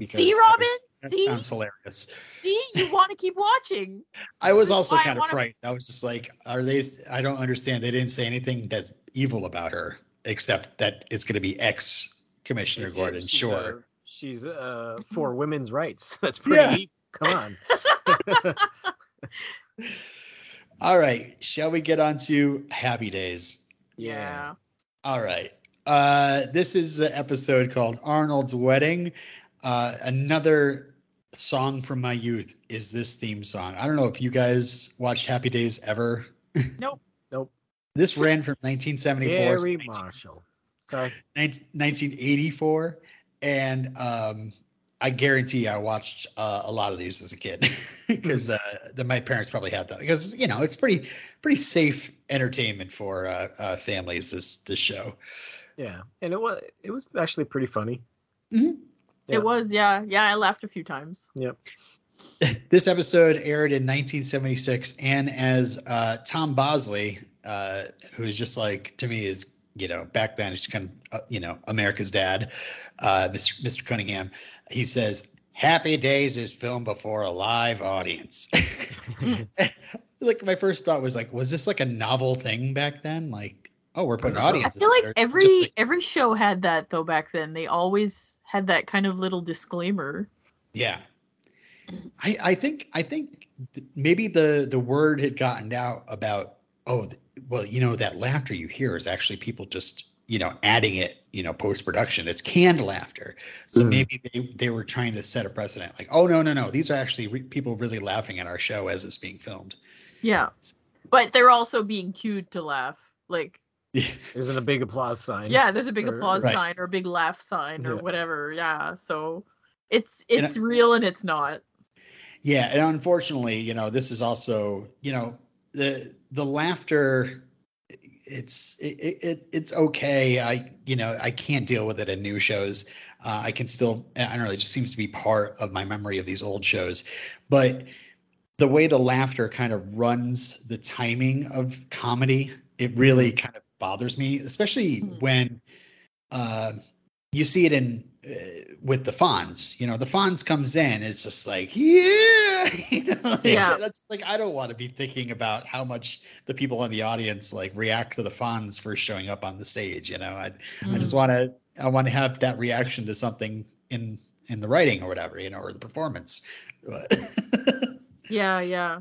See, that Robin? was- That See? sounds hilarious. See, you want to keep watching. I was This also kind of wanna- frightened. I was just like, are they? I don't understand. They didn't say anything that's evil about her, except that it's going to be ex Commissioner Gordon. She's, Sure. uh, she's uh, for women's rights. That's pretty. Yeah. Deep. Come on. All right. Shall we get on to Happy Days? Yeah. All right. Uh, this is an episode called Arnold's Wedding. Uh, another song from my youth is this theme song. I don't know if you guys watched Happy Days ever. Nope. Nope. This ran from 1974 to Gary 19 Marshall. Sorry. 1984, and um, I guarantee I watched uh, a lot of these as a kid because uh, the, my parents probably had that because you know it's pretty pretty safe entertainment for uh, uh, families. This this show. Yeah, and it was it was actually pretty funny. Mhm. Yeah. It was, yeah. Yeah, I laughed a few times. Yep. This episode aired in 1976, and as uh, Tom Bosley, uh, who is just like to me is you know back then it's kind of uh, you know America's dad, uh, Mr. Mr. Cunningham. He says, "Happy Days is filmed before a live audience." like my first thought was like, was this like a novel thing back then? Like, oh, we're putting I. I feel like there. every like- every show had that though back then. They always had that kind of little disclaimer. Yeah. I I think I think th- maybe the the word had gotten out about oh th- well you know that laughter you hear is actually people just you know adding it you know post production it's canned laughter so Mm. maybe they, they were trying to set a precedent like oh no no no these are actually re- people really laughing at our show as it's being filmed Yeah. But they're also being cued to laugh. Like, There's a big applause sign. yeah, there's a big Or- applause Right. sign or a big laugh sign or Yeah. whatever. Yeah. So it's And it's real and it's not. Yeah, and unfortunately, you know, this is also, you know, the the laughter. It's it, it it's okay. I you know I can't deal with it in new shows. Uh, I can still I don't know. It just seems to be part of my memory of these old shows, but the way the laughter kind of runs the timing of comedy, it really kind of bothers me, especially Mhm. when uh, you see it in uh, with the Fonz. You know, the Fonz comes in, it's just like, yeah, you know, like, Yeah. That's like I don't want to be thinking about how much the people in the audience like react to the Fonz first showing up on the stage. You know, I I just Mm. want to I want to have that reaction to something in in the writing or whatever, you know, or the performance. Yeah, yeah.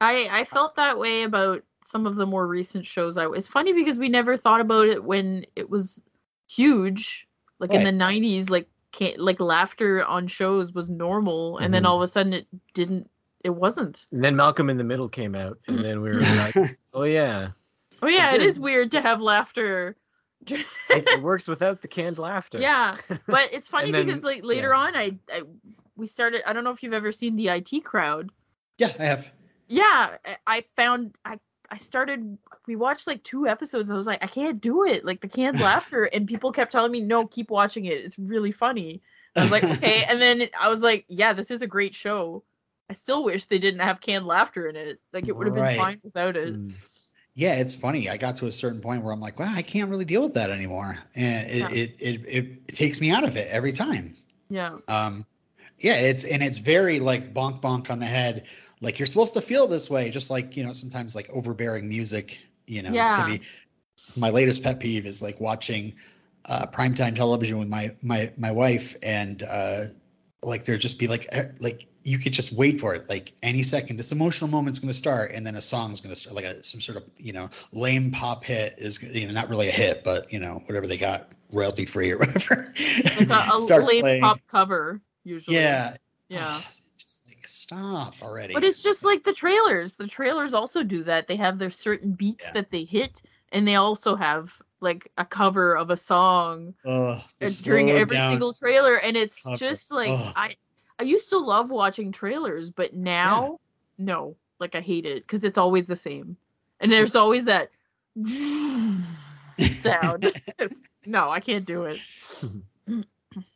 I I felt that way about some of the more recent shows. I it's funny because we never thought about it when it was huge, like in the '90s. Like can't, like laughter on shows was normal, and then Mhm. all of a sudden it didn't. It wasn't. And then Malcolm in the Middle came out, and then we were like, oh yeah, Oh yeah, it did. weird to have laughter. it, it works without the canned laughter. yeah, but it's funny then- because like later yeah. on, I, I we started. I don't know if you've ever seen the IT crowd. yeah, I have. yeah I- i found i i started we watched like two episodes and i was like i can't do it like the canned laughter and people kept telling me no keep watching it it's really funny i was like okay and then i was like yeah this is a great show i still wish they didn't have canned laughter in it like it would have been fine without it Mm. Yeah, it's funny. I got to a certain point where I'm like, wow, I can't really deal with that anymore, and it Yeah. it, it, it, it takes me out of it every time. yeah Um, Yeah, it's and it's very like bonk bonk on the head. Like you're supposed to feel this way, just like you know sometimes like overbearing music. You know, Yeah. can be. My latest pet peeve is like watching uh, primetime television with my my my wife, and uh, like there just be like like you could just wait for it, like any second. This emotional moment's going to start, and then a song's going to start, like a, some sort of you know lame pop hit is you know not really a hit, but you know whatever they got royalty free or whatever. Like a, a late playing. pop cover usually. Yeah. Yeah. Ugh, just like stop already. But it's just like the trailers. The trailers also do that. They have their certain beats Yeah. that they hit, and they also have like a cover of a song Ugh, the uh, during every down single trailer, and it's cover. just like Ugh. I I used to love watching trailers, but now no, like I hate it because it's always the same, and there's always that sound. no, I can't do it.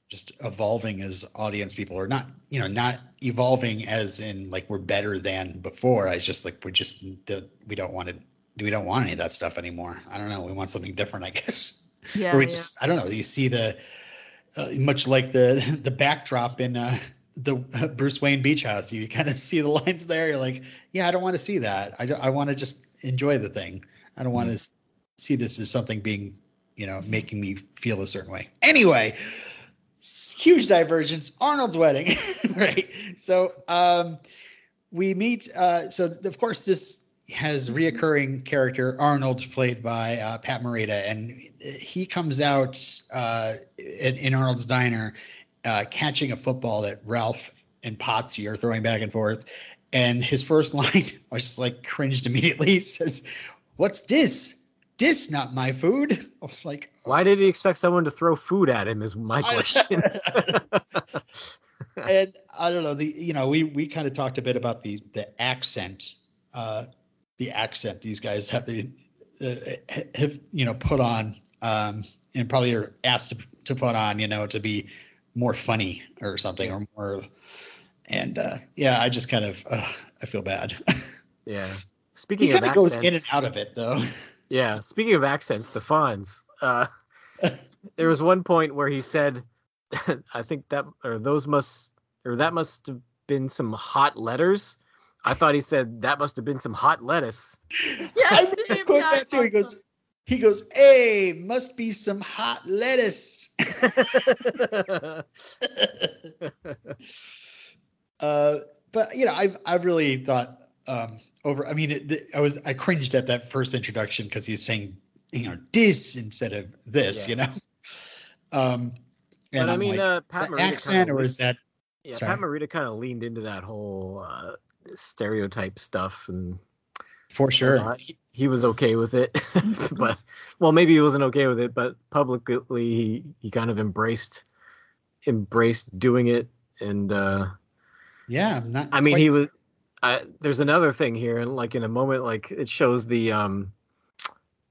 Just evolving as audience people or not you know not evolving as in like we're better than before i just like we just we don't want to we don't want any of that stuff anymore i don't know we want something different i guess Yeah, or we yeah. just i don't know you see the uh, much like the the backdrop in uh the uh, Bruce Wayne beach house, you kind of see the lines there. You're like, yeah, I don't want to see that. I, I want to just enjoy the thing. I don't want to see this as something being, you know, making me feel a certain way. Anyway, huge divergence. Arnold's wedding, right? So um, we meet. Uh, so of course this has reoccurring character Arnold, played by uh, Pat Morita, and he comes out uh, in, in Arnold's diner, uh, catching a football that Ralph and Potsy are throwing back and forth. And his first line, I was just like cringed immediately. He says, "What's this? This not my food." I was like, Why did he expect someone to throw food at him? Is my question. and I don't know the you know we we kind of talked a bit about the the accent uh the accent these guys have the uh, have you know put on um and probably are asked to, to put on you know to be more funny or something or more and uh yeah I just kind of uh, I feel bad yeah. he Speaking of kind of goes accents, in and out of it though yeah. Speaking of accents, the Fonz. Uh, there was one point where he said, "I think that or those must or that must have been some hot letters." I thought he said that must have been some hot lettuce. Yeah, I remember same, quotes that too. He goes, he goes, "Hey, must be some hot lettuce." uh, but you know, I've I've really thought um, over. I mean, it, I was I cringed at that first introduction because he's saying you know this instead of this. Yeah. You know. Um, and but I mean, like, uh, is Pat that Morita accent kinda or is that Yeah, Sorry. Pat Morita kind of leaned into that whole uh, stereotype stuff, and for sure? uh, he, he was okay with it. but well, maybe he wasn't okay with it, but publicly he, he kind of embraced embraced doing it, and uh, yeah, I'm not. I mean, he was. I, there's another thing here, and like in a moment, like it shows the um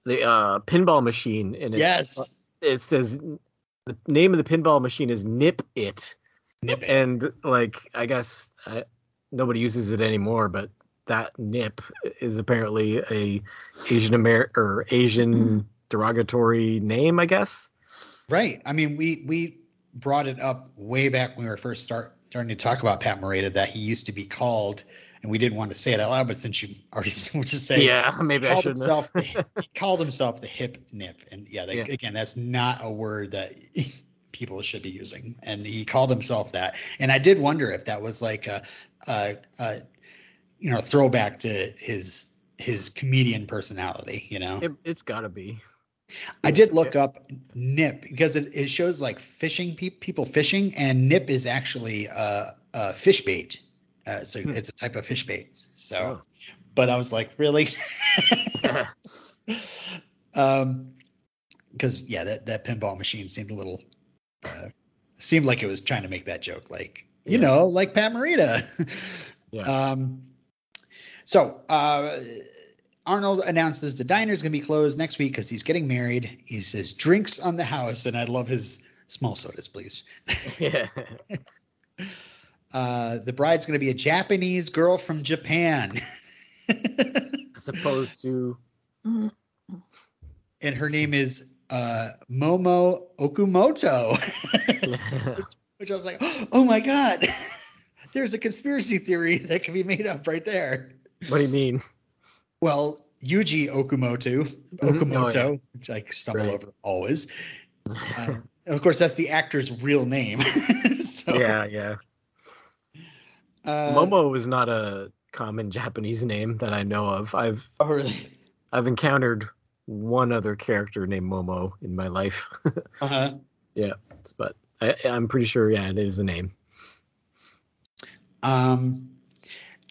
the uh pinball machine, and it's, yes, it says the name of the pinball machine is Nip It. nip it. and like I guess I, nobody uses it anymore, but that nip is apparently a Asian American or Asian derogatory name, I guess. Right. I mean, we we brought it up way back when we were first start starting to talk about Pat Morita that he used to be called, and we didn't want to say it out loud, but since you already we'll just say yeah, maybe I himself have. the, he called himself the hip nip, and yeah, that, Yeah. again, that's not a word that people should be using, and he called himself that. And I did wonder if that was like a, a, a you know throwback to his his comedian personality, you know. It, it's got to be. I did look up nip because it, it shows like fishing pe- people fishing, and nip is actually uh, a fish bait. Uh, so Hmm. it's a type of fish bait. So, Oh. but I was like, really? um, because yeah, that that pinball machine seemed a little, uh, seemed like it was trying to make that joke, like you Yeah. know, like Pat Morita. Yeah. Um, so uh, Arnold announces the diner's gonna be closed next week because he's getting married. He says drinks on the house, and I love his small sodas, please. yeah. Uh, the bride's gonna be a Japanese girl from Japan, As opposed to and her name is uh, Momo Okumoto. which I was like, oh my god, there's a conspiracy theory that can be made up right there. What do you mean? Well, Yuji Okumoto, Okamoto, Oh, yeah. which I stumble Right. over always. Uh, of course, that's the actor's real name. so, yeah, yeah. Uh, Momo is not a common Japanese name that I know of. I've Oh, really? I've encountered one other character named Momo in my life, Uh-huh. Yeah, but I, I'm pretty sure, yeah, it is a name. Um,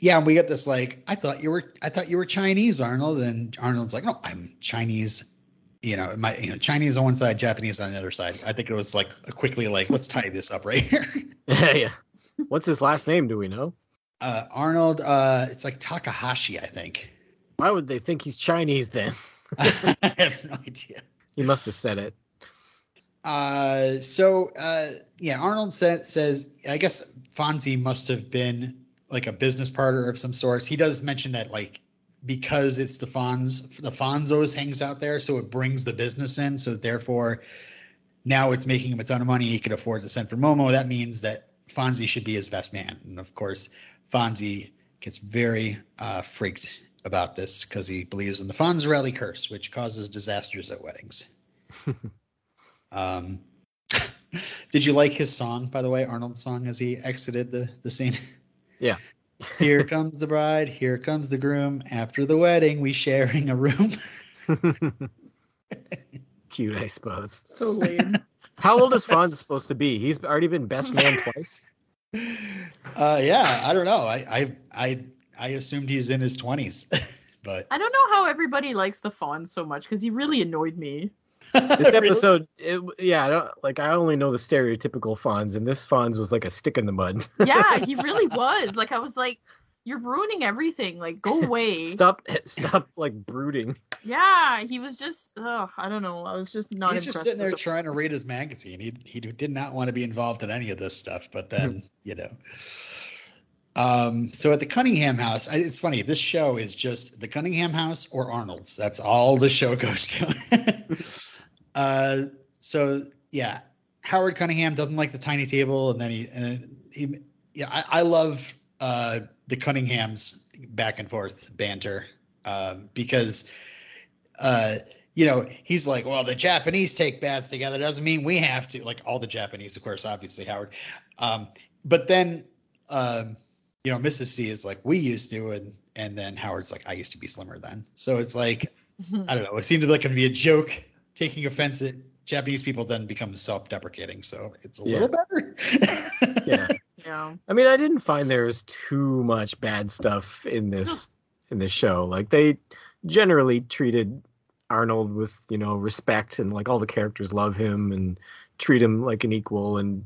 yeah, and we get this like, I thought you were, I thought you were Chinese, Arnold, and Arnold's like, no, I'm Chinese. You know, my, you know, Chinese on one side, Japanese on the other side. I think it was like quickly like, let's tie this up right here. yeah. What's his last name? Do we know? Uh, Arnold, uh, it's like Takahashi, I think. Why would they think he's Chinese then? I have no idea. He must have said it. Uh, so uh, yeah, Arnold sa- says, I guess Fonzie must have been like a business partner of some sorts. He does mention that like because it's the Fonz, the Fonzos hangs out there, so it brings the business in. So therefore, now it's making him a ton of money. He could afford to send for Momo. That means that Fonzie should be his best man. And of course, Fonzie gets very uh, freaked about this because he believes in the Fonzarelli curse, which causes disasters at weddings. Um, did you like his song, by the way, Arnold's song as he exited the, the scene? Yeah. here comes the bride, here comes the groom. After the wedding, we sharing a room. Cute, I suppose. So lame. How old is Fonz supposed to be? He's already been best man twice. Uh, yeah, I don't know. I I I, I assumed he's in his twenties, but I don't know how everybody likes the Fonz so much because he really annoyed me. This episode, it, yeah, I don't like. I only know the stereotypical Fonz, and this Fonz was like a stick in the mud. Yeah, he really was. Like I was like, you're ruining everything. Like go away. stop, stop, like brooding. Yeah, he was just. Ugh, I don't know. I was just not he's impressed. just sitting there with trying to read his magazine. He he did not want to be involved in any of this stuff, but then you know. Um, so at the Cunningham house, I, it's funny. This show is just the Cunningham house or Arnold's. That's all the show goes to. uh, so yeah, Howard Cunningham doesn't like the tiny table, and then he, and he yeah, I, I love uh, the Cunninghams back and forth banter um, because uh, you know, he's like, well, the Japanese take baths together doesn't mean we have to. Like all the Japanese, of course, obviously Howard. Um, but then, um, you know, Mrs. C is like, we used to, and and then Howard's like, I used to be slimmer then. So it's like. I don't know. It seemed like it'd be a joke, taking offense at Japanese people then become self-deprecating. So it's a Yeah. little better. Yeah, yeah. I mean, I didn't find there was too much bad stuff in this in this show. Like they generally treated Arnold with you know respect, and like all the characters love him and treat him like an equal, and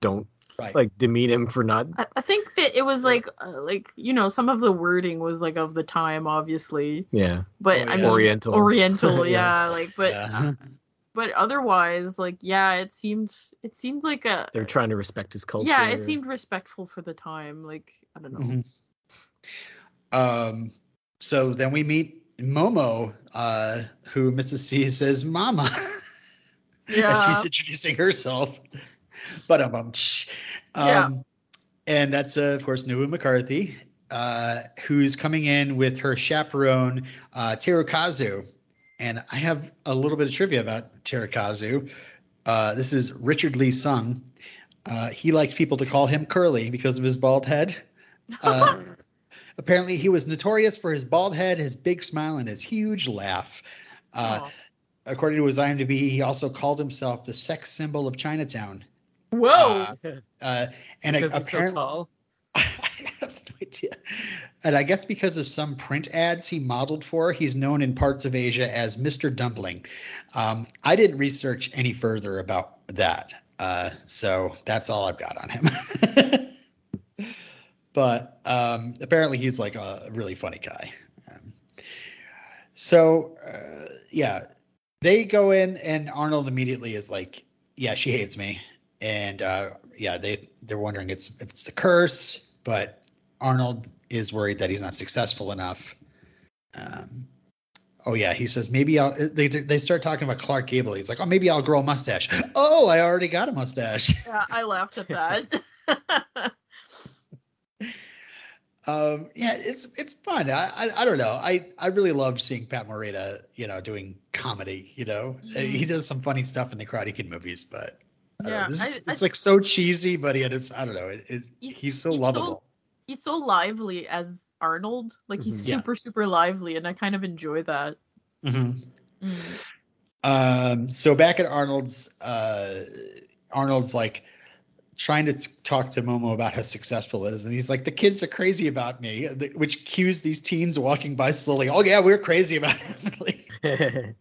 don't right. like demean him for not. I, I think that it was like, uh, like you know, some of the wording was like of the time, obviously, Yeah, but Oh, I yeah. mean, Oriental. Oriental, Yeah. yeah, like, but Yeah. But otherwise, like, yeah, it seemed it seemed like a They're trying to respect his culture. yeah, it seemed respectful for the time. Like, I don't know. Mhm. Um, so then we meet Momo, uh, who Mrs. C says "Mama" as Yeah. she's introducing herself. But um, um, Yeah. and that's uh, of course Nobu McCarthy, uh, who's coming in with her chaperone uh, Terukazu. And I have a little bit of trivia about Terakazu. Uh, this is Richard Lee Sung. Uh, he liked people to call him Curly because of his bald head. Uh, apparently, he was notorious for his bald head, his big smile, and his huge laugh. Uh, according to his IMDb, he also called himself the sex symbol of Chinatown. Whoa. Uh, and because he's so apparently, tall. I have no idea. And I guess because of some print ads he modeled for, he's known in parts of Asia as Mr. Dumpling. Um, I didn't research any further about that. Uh, so that's all I've got on him. but um, apparently he's like a really funny guy. Um, so, uh, yeah, they go in, and Arnold immediately is like, yeah, she hates me. And uh, yeah, they they're wondering it's if it's the curse, but Arnold is worried that he's not successful enough. Um, Oh yeah, he says maybe I'll. They they start talking about Clark Gable. He's like, oh maybe I'll grow a mustache. Oh, I already got a mustache. Yeah, I laughed at that. um, yeah, it's it's fun. I, I I don't know. I I really love seeing Pat Morita, you know, doing comedy. You know, Mhm. he does some funny stuff in the Karate Kid movies, but I know, Yeah, this I- is, I- it's like so cheesy, but yet it's I don't know. It, it, He's- he's, so he's so- lovable. He's so lively as Arnold. Like he's Mhm. Yeah. super super lively, and I kind of enjoy that. Mhm. Mm. Um, so back at Arnold's, uh, Arnold's like trying to t- talk to Momo about how successful it is, and he's like, "The kids are crazy about me," which cues these teens walking by slowly. Oh yeah, we're crazy about Emily.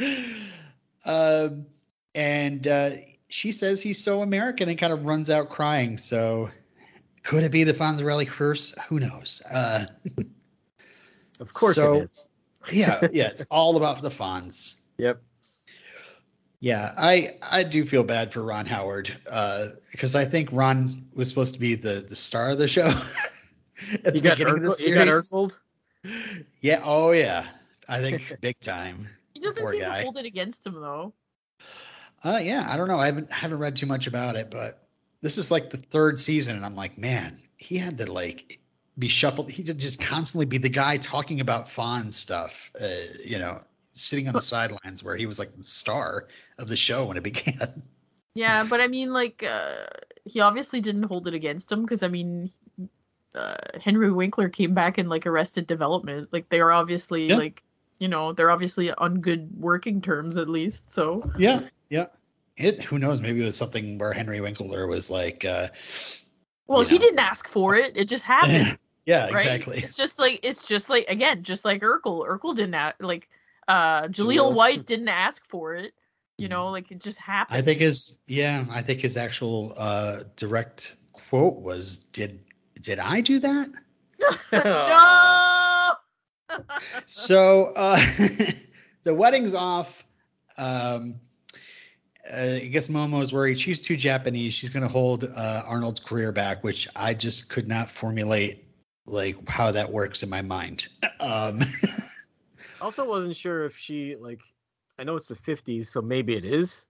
um, and uh, she says he's so American and kind of runs out crying. So could it be the Fonzarelli curse? Who knows? Uh, of course So- it is. yeah, yeah, it's all about the Fonz. Yep. Yeah, I I do feel bad for Ron Howard because I think Ron was supposed to be the the star of the show. at You the got, beginning of the Urkel, you got series. Yeah. Oh yeah. I think big time. He doesn't seem guy. to hold it against him though. Uh, yeah. I don't know. I haven't haven't read too much about it, but this is like the third season, and I'm like, man, he had to like be shuffled. He did just constantly be the guy talking about Fonz stuff. Uh, you know, sitting on the sidelines where he was like the star of the show when it began. Yeah, but I mean, like, uh, he obviously didn't hold it against him because I mean, uh, Henry Winkler came back in like Arrested Development. Like, they are obviously Yeah. like, you know, they're obviously on good working terms at least. So Yeah, yeah. It who knows? Maybe it was something where Henry Winkler was like, uh, Well, he know. didn't ask for it. It just happened, yeah, right? exactly. It's just like it's just like again, just like Urkel. Urkel didn't ask, like uh Jaleel. White didn't ask for it. You know, like it just happened. I think his yeah, I think his actual uh, direct quote was, "Did did I do that?" no. so uh, the wedding's off. Um, I guess Momo's worried. She's too Japanese. She's going to hold uh, Arnold's career back, which I just could not formulate like how that works in my mind. Um, Also, wasn't sure if she like. I know it's the 50s, so maybe it is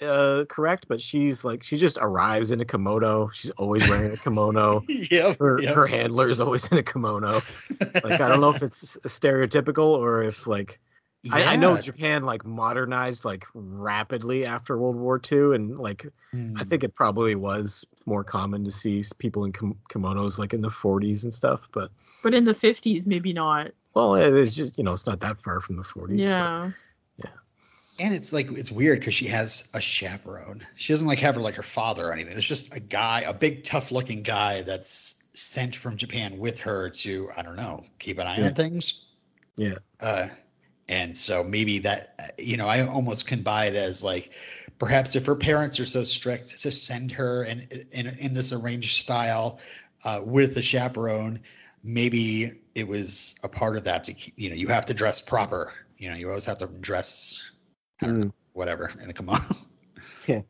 uh, correct. But she's like, she just arrives in a kimono. She's always wearing a kimono. yeah, Her yeah. her handler is always in a kimono. Like I don't know if it's stereotypical or if like I, I know Japan like modernized like rapidly after World War II, and like Hmm. I think it probably was more common to see people in kim- kimonos like in the 40s and stuff. But but in the fifties, maybe not. well, it's just you know it's not that far from the 40s. but- Yeah. And it's like it's weird because she has a chaperone. She doesn't like have her like her father or anything. There's just a guy, a big tough looking guy that's sent from Japan with her to I don't know keep an eye Yeah. on things. Yeah. Uh, and so maybe that you know I almost can buy it as like perhaps if her parents are so strict to send her in in, in this arranged style uh, with the chaperone, maybe it was a part of that to you know you have to dress proper. You know you always have to dress I don't know, Mm. whatever in a kimono. Yeah.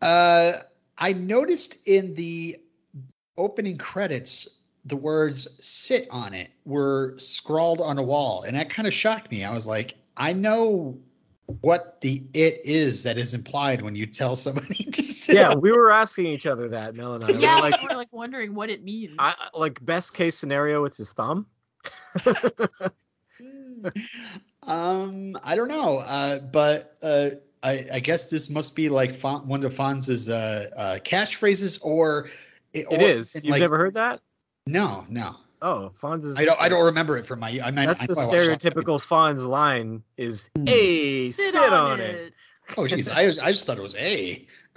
Uh, I noticed in the opening credits the words "sit" on it were scrawled on a wall, and that kind of shocked me. I was like, I know what the "it" is that is implied when you tell somebody to sit. yeah, on we were asking each other that, Mel and I. We were Yeah, like, we're like wondering what it means. I, I- like best case scenario, it's his thumb. um, I don't know, uh, but uh, I, I guess this must be like Fon- one of Fonz's uh, uh, catchphrases, or It or is. You've like- never heard that? No, no, Oh, Fonz's. I don't. I don't remember it from my. I mean, That's I the know I stereotypical Fonz line is, hmm. a "Hey, sit, on, it." Oh, jeez, I, was- I just thought it was a.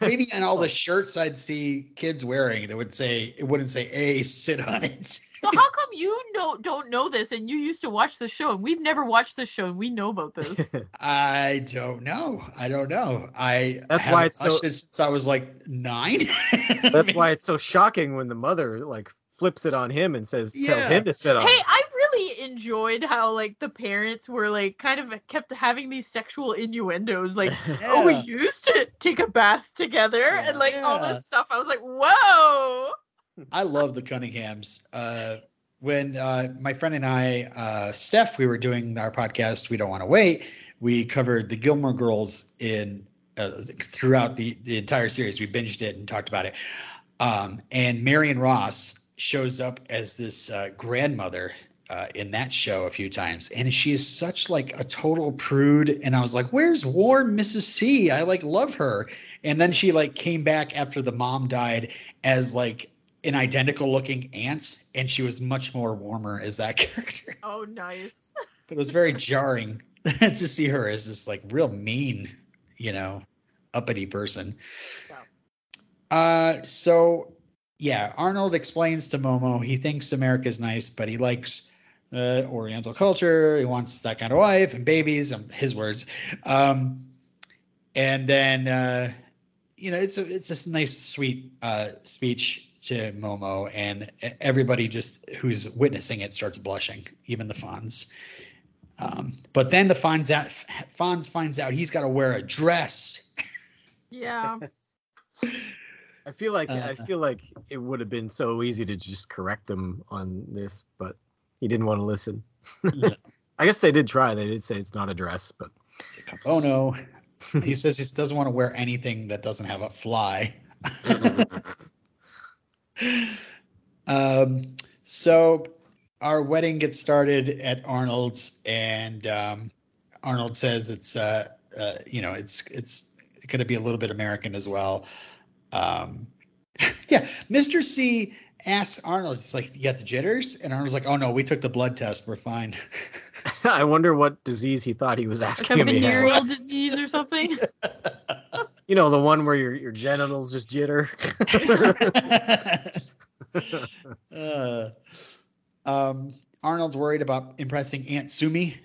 Maybe on all the shirts I'd see kids wearing, it would say it wouldn't say a sit on it. so how come you know don't know this and you used to watch the show and we've never watched the show and we know about this? I don't know. I don't know. I That's why it's so- it since I was like nine. That's why it's so shocking when the mother like flips it on him and says, tells him to sit on. Hey, it. I really enjoyed how like the parents were like kind of kept having these sexual innuendos, like, oh, we used to take a bath together Yeah. and like all this stuff. I was like, whoa. I love the Cunninghams. Uh, when uh, my friend and I, uh, Steph, we were doing our podcast. We don't want to wait. We covered the Gilmore Girls in uh, throughout the, the entire series. We binged it and talked about it. Um, and Marion Ross shows up as this uh, grandmother uh, in that show a few times, and she is such like a total prude. And I was like, "Where's warm Mrs. C? I like love her." And then she like came back after the mom died as like an identical looking aunt, and she was much more warmer as that character. Oh, nice. But it was very jarring to see her as this like real mean, you know, uppity person. Uh, so yeah, Arnold explains to Momo he thinks America's nice, but he likes uh, Oriental culture. He wants that kind of wife and babies. Um, his words. Um, and then uh, you know it's a it's a nice sweet uh, speech to Momo, and everybody just who's witnessing it starts blushing, even the Fonz. Um, but then the Fonz out, Fonz finds out he's got to wear a dress. Yeah. I feel like Uh, I feel like it would have been so easy to just correct him on this, but he didn't want to listen. Yeah. I guess they did try. They did say it's not a dress, but It's a kimono. he says he doesn't want to wear anything that doesn't have a fly. um, so our wedding gets started at Arnold's, and um, Arnold says it's uh, uh, you know it's it's going to be a little bit American as well. Um, yeah, Mr. C asks Arnold, it's like you got the jitters, and Arnold's like, oh no, we took the blood test, we're fine. I wonder what disease he thought he was Like asking a him. he venereal disease or something. You know, the one where your your genitals just jitter. uh, um, Arnold's worried about impressing Aunt Sumi.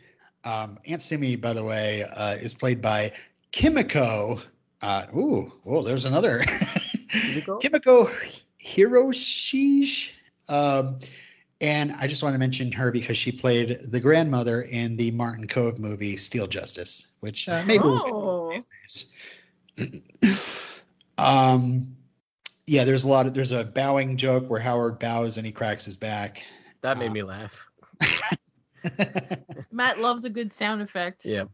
Um, Aunt Sumi, by the way, uh, is played by Kimiko. Uh, ooh, whoa, there's another. Kimiko? Kimiko Hiroshi. Um, and I just want to mention her because she played the grandmother in the Martin Kove movie Steele Justice, which uh, maybe we'll Oh. um, yeah, there's a lot of there's a bowing joke where Howard bows and he cracks his back. That made me laugh. Matt loves a good sound effect. Yeah,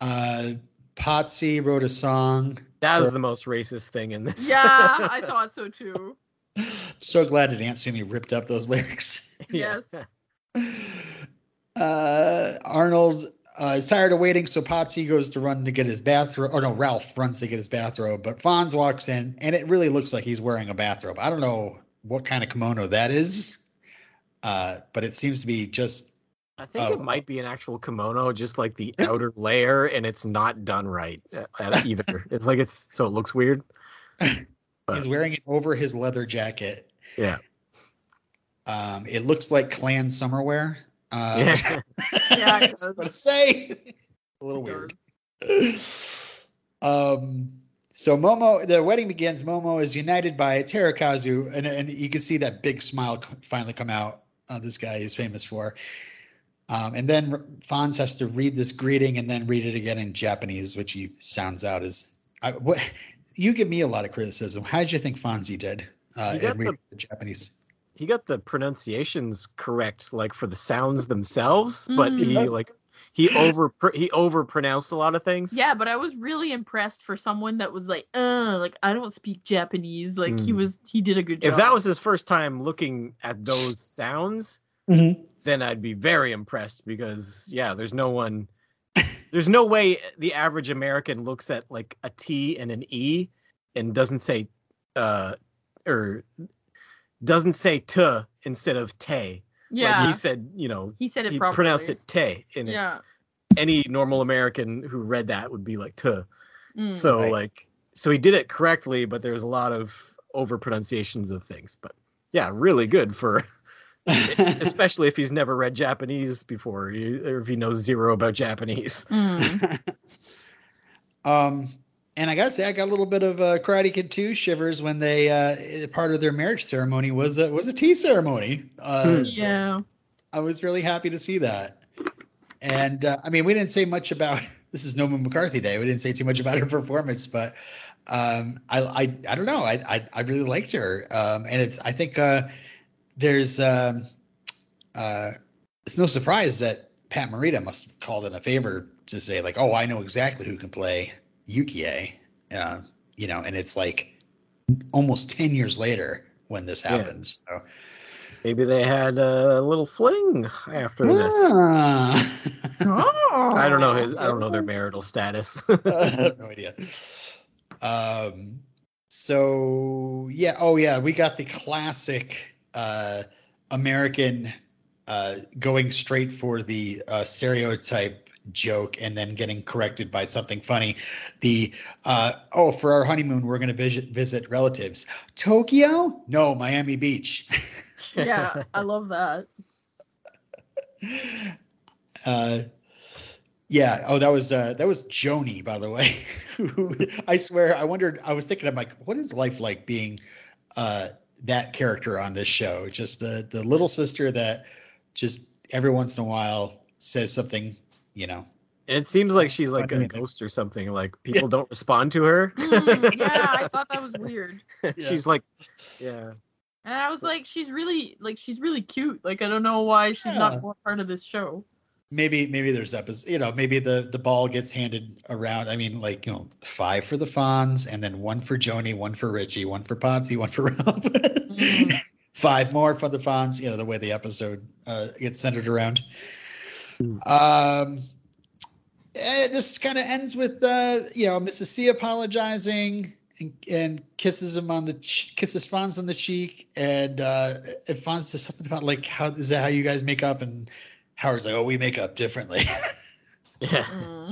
uh, Potsy wrote a song. that was Sure. the most racist thing in this. Yeah, I thought so too. So glad that Aunt Sumi ripped up those lyrics. Yes. Uh, Arnold uh, is tired of waiting, so Potsy goes to run to get his bathrobe. Or no, Ralph runs to get his bathrobe, but Fonz walks in, and it really looks like he's wearing a bathrobe. I don't know what kind of kimono that is, uh, but it seems to be just. I think Oh. it might be an actual kimono, just like the outer layer, and it's not done right uh, uh, either. it's like it's so it looks weird. But- He's wearing it over his leather jacket. Yeah. Um, it looks like clan summer wear. Uh, Yeah. Yeah, it I was does. gonna say a little It weird. does. um, so Momo, the wedding begins. Momo is united by Terakazu, and, and you can see that big smile finally come out. Uh, this guy is famous for. Um, and then Fonz has to read this greeting and then read it again in Japanese, which he sounds out as. I, what, you give me a lot of criticism. How did you think Fonzie did uh, in reading the Japanese? he got the pronunciations correct, like for the sounds themselves, but Mm. he like he over he over pronounced a lot of things. Yeah, but I was really impressed for someone that was like, uh, like I don't speak Japanese. Like he Hmm. was, he did a good job. If that was his first time looking at those sounds, Mm-hmm. then I'd be very impressed because yeah, there's no one there's no way the average American looks at like a T and an E and doesn't say uh or doesn't say t instead of te. yeah, Like he said, you know, he said it he properly. pronounced it te and Yeah. it's any normal American who read that would be like t. Mm. So Right. like so he did it correctly, but there was a lot of over pronunciations of things. But yeah, really good for especially if he's never read Japanese before, or if he knows zero about Japanese. Mm. um, and I gotta say, I got a little bit of uh, Karate Kid 2 shivers when they uh, part of their marriage ceremony was a was a tea ceremony. Uh, Hmm. Yeah. I was really happy to see that. And uh, I mean, we didn't say much about this is Nobu McCarthy Day. We didn't say too much about her performance, but um, I, I I don't know. I I, I really liked her, um, and it's I think uh, there's um, uh, it's no surprise that Pat Morita must have called in a favor to say like, oh, I know exactly who can play Yukie. Uh, you know, and it's like almost ten years later when this Yeah. happens. So. Maybe they had a little fling after this. Ah. Oh. I don't know his. I don't know their marital status. I have no idea. Um, so yeah, oh yeah, we got the classic uh, American uh, going straight for the uh, stereotype joke and then getting corrected by something funny. The uh, oh, for our honeymoon, we're going to visit visit relatives. Tokyo? No, Miami Beach. Yeah, I love that. uh, yeah. Oh, that was uh, that was Joanie, by the way. I swear, I wondered. I was thinking, I'm like, what is life like being uh, that character on this show? Just the the little sister that just every once in a while says something, you know. it seems like she's like a ghost or something. Like people don't respond to her. Mm, yeah, I thought that was weird. she's like, yeah. And I was like, she's really like she's really cute. Like I don't know why she's Yeah. not more part of this show. Maybe maybe there's episodes, you know, maybe the the ball gets handed around. I mean, like you know, five for the Fonz, and then one for Joanie, one for Richie, one for Potsy, one for Rob. Mm. five more for the Fonz. You know the way the episode uh, gets centered around. Hmm. Um, eh, this kind of ends with uh, you know Mrs. C apologizing and, and kisses him on the ch- kisses Fonz on the cheek, and uh, and Fonz says something about like how is that how you guys make up, and Howard's like, oh, we make up differently. Yeah. Mm.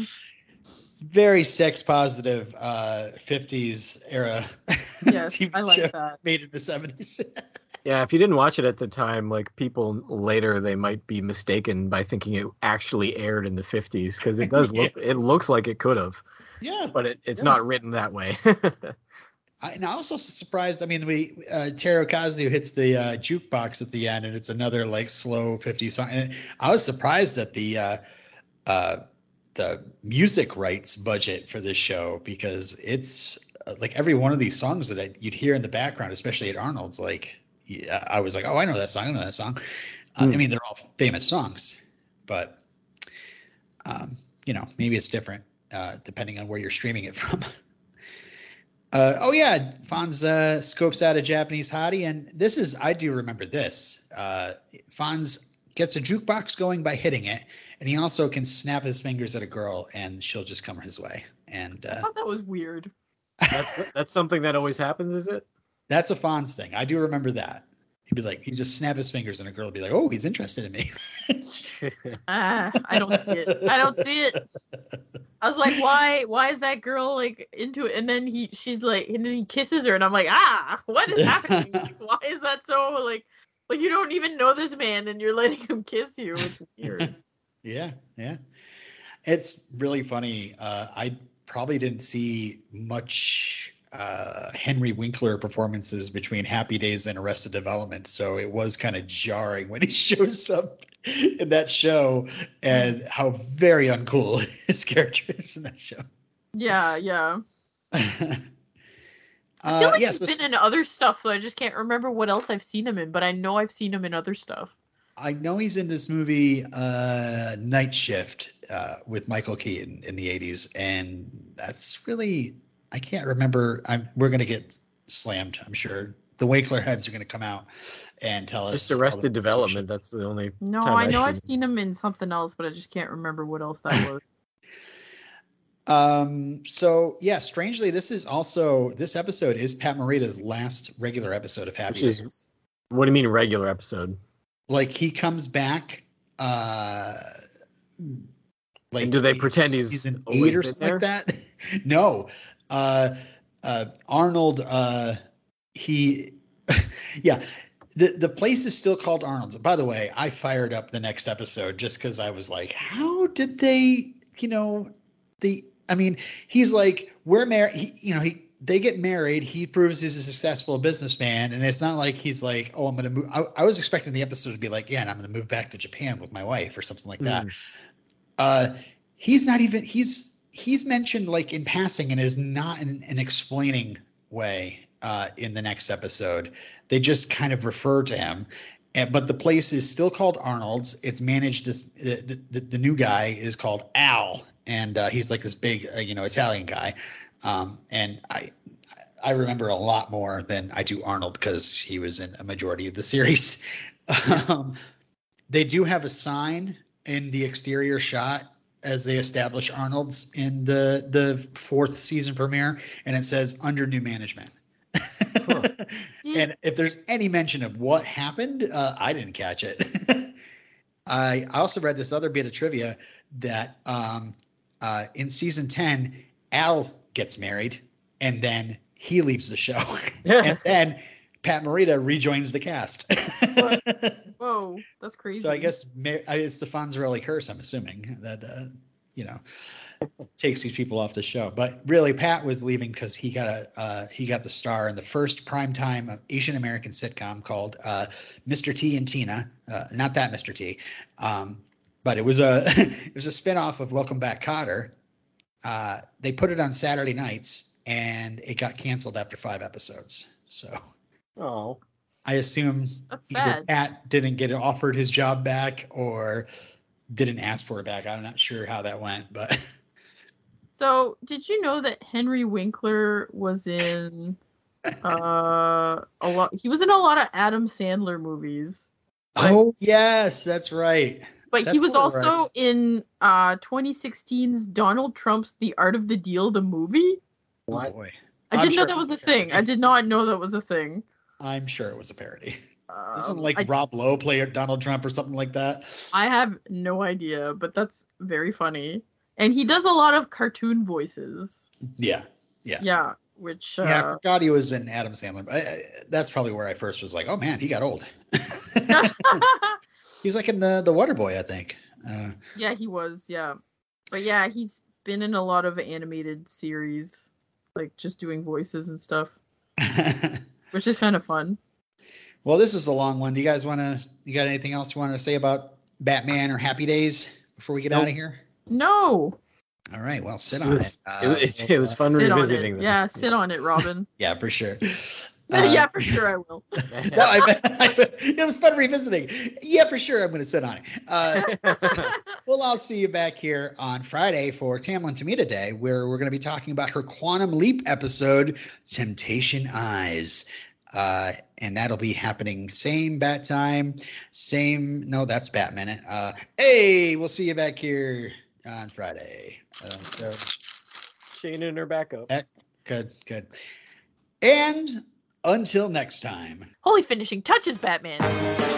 it's very sex positive uh, 50s era. Yes, TV I like show that. Made in the 70s. Yeah, if you didn't watch it at the time, like people later, they might be mistaken by thinking it actually aired in the 50s because it does look, it looks like it could have, yeah. but it, it's Yeah. not written that way. I, and I was also surprised. I mean, we uh, Taro Kazu hits the uh, jukebox at the end, and it's another like slow 50 song. And I was surprised at the uh, uh, the music rights budget for this show because it's uh, like every one of these songs that I, you'd hear in the background, especially at Arnold's. Like, I was like, oh, I know that song. I know that song. Uh, I Hmm. mean, they're all famous songs, but um, you know, maybe it's different uh, depending on where you're streaming it from. Uh, oh yeah, Fonz uh, scopes out a Japanese hottie, and this is I do remember this. Uh, Fonz gets a jukebox going by hitting it, and he also can snap his fingers at a girl, and she'll just come his way. And I uh, thought that was weird. that's that's something that always happens, is it? that's a Fonz thing. I do remember that. He'd be like, he'd just snap his fingers, and a girl would be like, "Oh, he's interested in me." Ah, I don't see it. I don't see it. I was like, why? Why is that girl like into it? And then he, she's like, and then he kisses her, and I'm like, ah, what is happening? Like, why is that so like, like you don't even know this man, and you're letting him kiss you? It's weird. Yeah, yeah. It's really funny. Uh, I probably didn't see much uh, Henry Winkler performances between Happy Days and Arrested Development, so it was kind of jarring when he shows up in that show and how very uncool his character is in that show. Yeah, yeah. uh, I feel like yeah, he's so been in other stuff, so I just can't remember what else I've seen him in. But I know I've seen him in other stuff. I know he's in this movie uh, Night Shift uh, with Michael Keaton in the 80s, and that's really I can't remember. I'm, we're gonna get slammed, I'm sure. The Winkler heads are gonna come out and tell us. Just all Arrested. Development. That's the only. No, time I I've know I've seen him in something else, but I just can't remember what else that was. Um. So yeah, strangely, this is also this episode is Pat Morita's last regular episode of Happy Which is- Days. What do you mean regular episode? Like he comes back. Uh. Like And do they pretend he's season always eight or been something like that? no. Uh. Uh. Arnold. Uh. He. yeah. The, the place is still called Arnold's. By the way, I fired up the next episode just because I was like, how did they, you know, the I mean, he's like, we're married. You know, he they get married. He proves he's a successful businessman, and it's not like he's like, oh, I'm gonna move. I, I was expecting the episode to be like, yeah, and I'm gonna move back to Japan with my wife or something like that. Mm. Uh, he's not even. He's he's mentioned like in passing and is not in an explaining way uh, in the next episode. They just kind of refer to him, and, but the place is still called Arnold's. It's managed. This the, the, the new guy is called Al, and uh, he's like this big, uh, you know, Italian guy. Um, and I I remember a lot more than I do Arnold because he was in a majority of the series. um, they do have a sign in the exterior shot as they establish Arnold's in the the fourth season premiere, and it says under new management. And if there's any mention of what happened, uh, I didn't catch it. I, I also read this other bit of trivia that um, uh, in season 10, Al gets married and then he leaves the show. and then Pat Morita rejoins the cast. Whoa, that's crazy. So I guess it's the Fonzarelli curse, I'm assuming, that, uh, you know, takes these people off the show. But really, Pat was leaving because he got a uh, he got the star in the first primetime Asian American sitcom called uh, Mr. T and Tina. Uh, not that Mr. T, um, but it was a it was a spinoff of Welcome Back, Kotter. Uh, they put it on Saturday nights, and it got canceled after five episodes. So, oh, I assume That's. Pat didn't get offered his job back or didn't ask for it back. I'm not sure how that went, but. So, did you know that Henry Winkler was in uh a lot he was in a lot of Adam Sandler movies. Oh yes, that's right. But That's he was cool, also right. in uh 2016's Donald Trump's The Art of the Deal the movie. Oh What? boy. I I'm didn't sure know that was a thing. I did not know that was a thing. I'm sure it was a parody. Doesn't Um, like I, Rob Lowe play Donald Trump or something like that? I have no idea, but that's very funny. And he does a lot of cartoon voices. Yeah. Yeah. Yeah, which uh, Yeah, I forgot he was in Adam Sandler. I, I, that's probably where I first was like, oh man, he got old. he was like in the the Water Boy, I think. Uh, yeah, he was. Yeah, but yeah, he's been in a lot of animated series, like just doing voices and stuff, which is kind of fun. Well, this was a long one. Do you guys want to? You got anything else you want to say about Batman or Happy Days before we get Nope. out of here? No, All right. Well, sit It on was, it. Uh, it, was, it was fun sit on revisiting it. them. Yeah, sit on it, Robin. yeah, for sure. Uh, yeah, for sure I will. no, I, I, it was fun revisiting. Yeah, for sure. I'm going to sit on it. Uh, well, I'll see you back here on Friday for Tamlyn Tomita Day, where we're going to be talking about her Quantum Leap episode, Temptation Eyes. Uh, and that'll be happening same bat time, same. No, that's Bat Minute. Uh, hey, we'll see you back here on Friday. Uh, so Chaining her back up. good, good. And until next time. Holy finishing touches, Batman.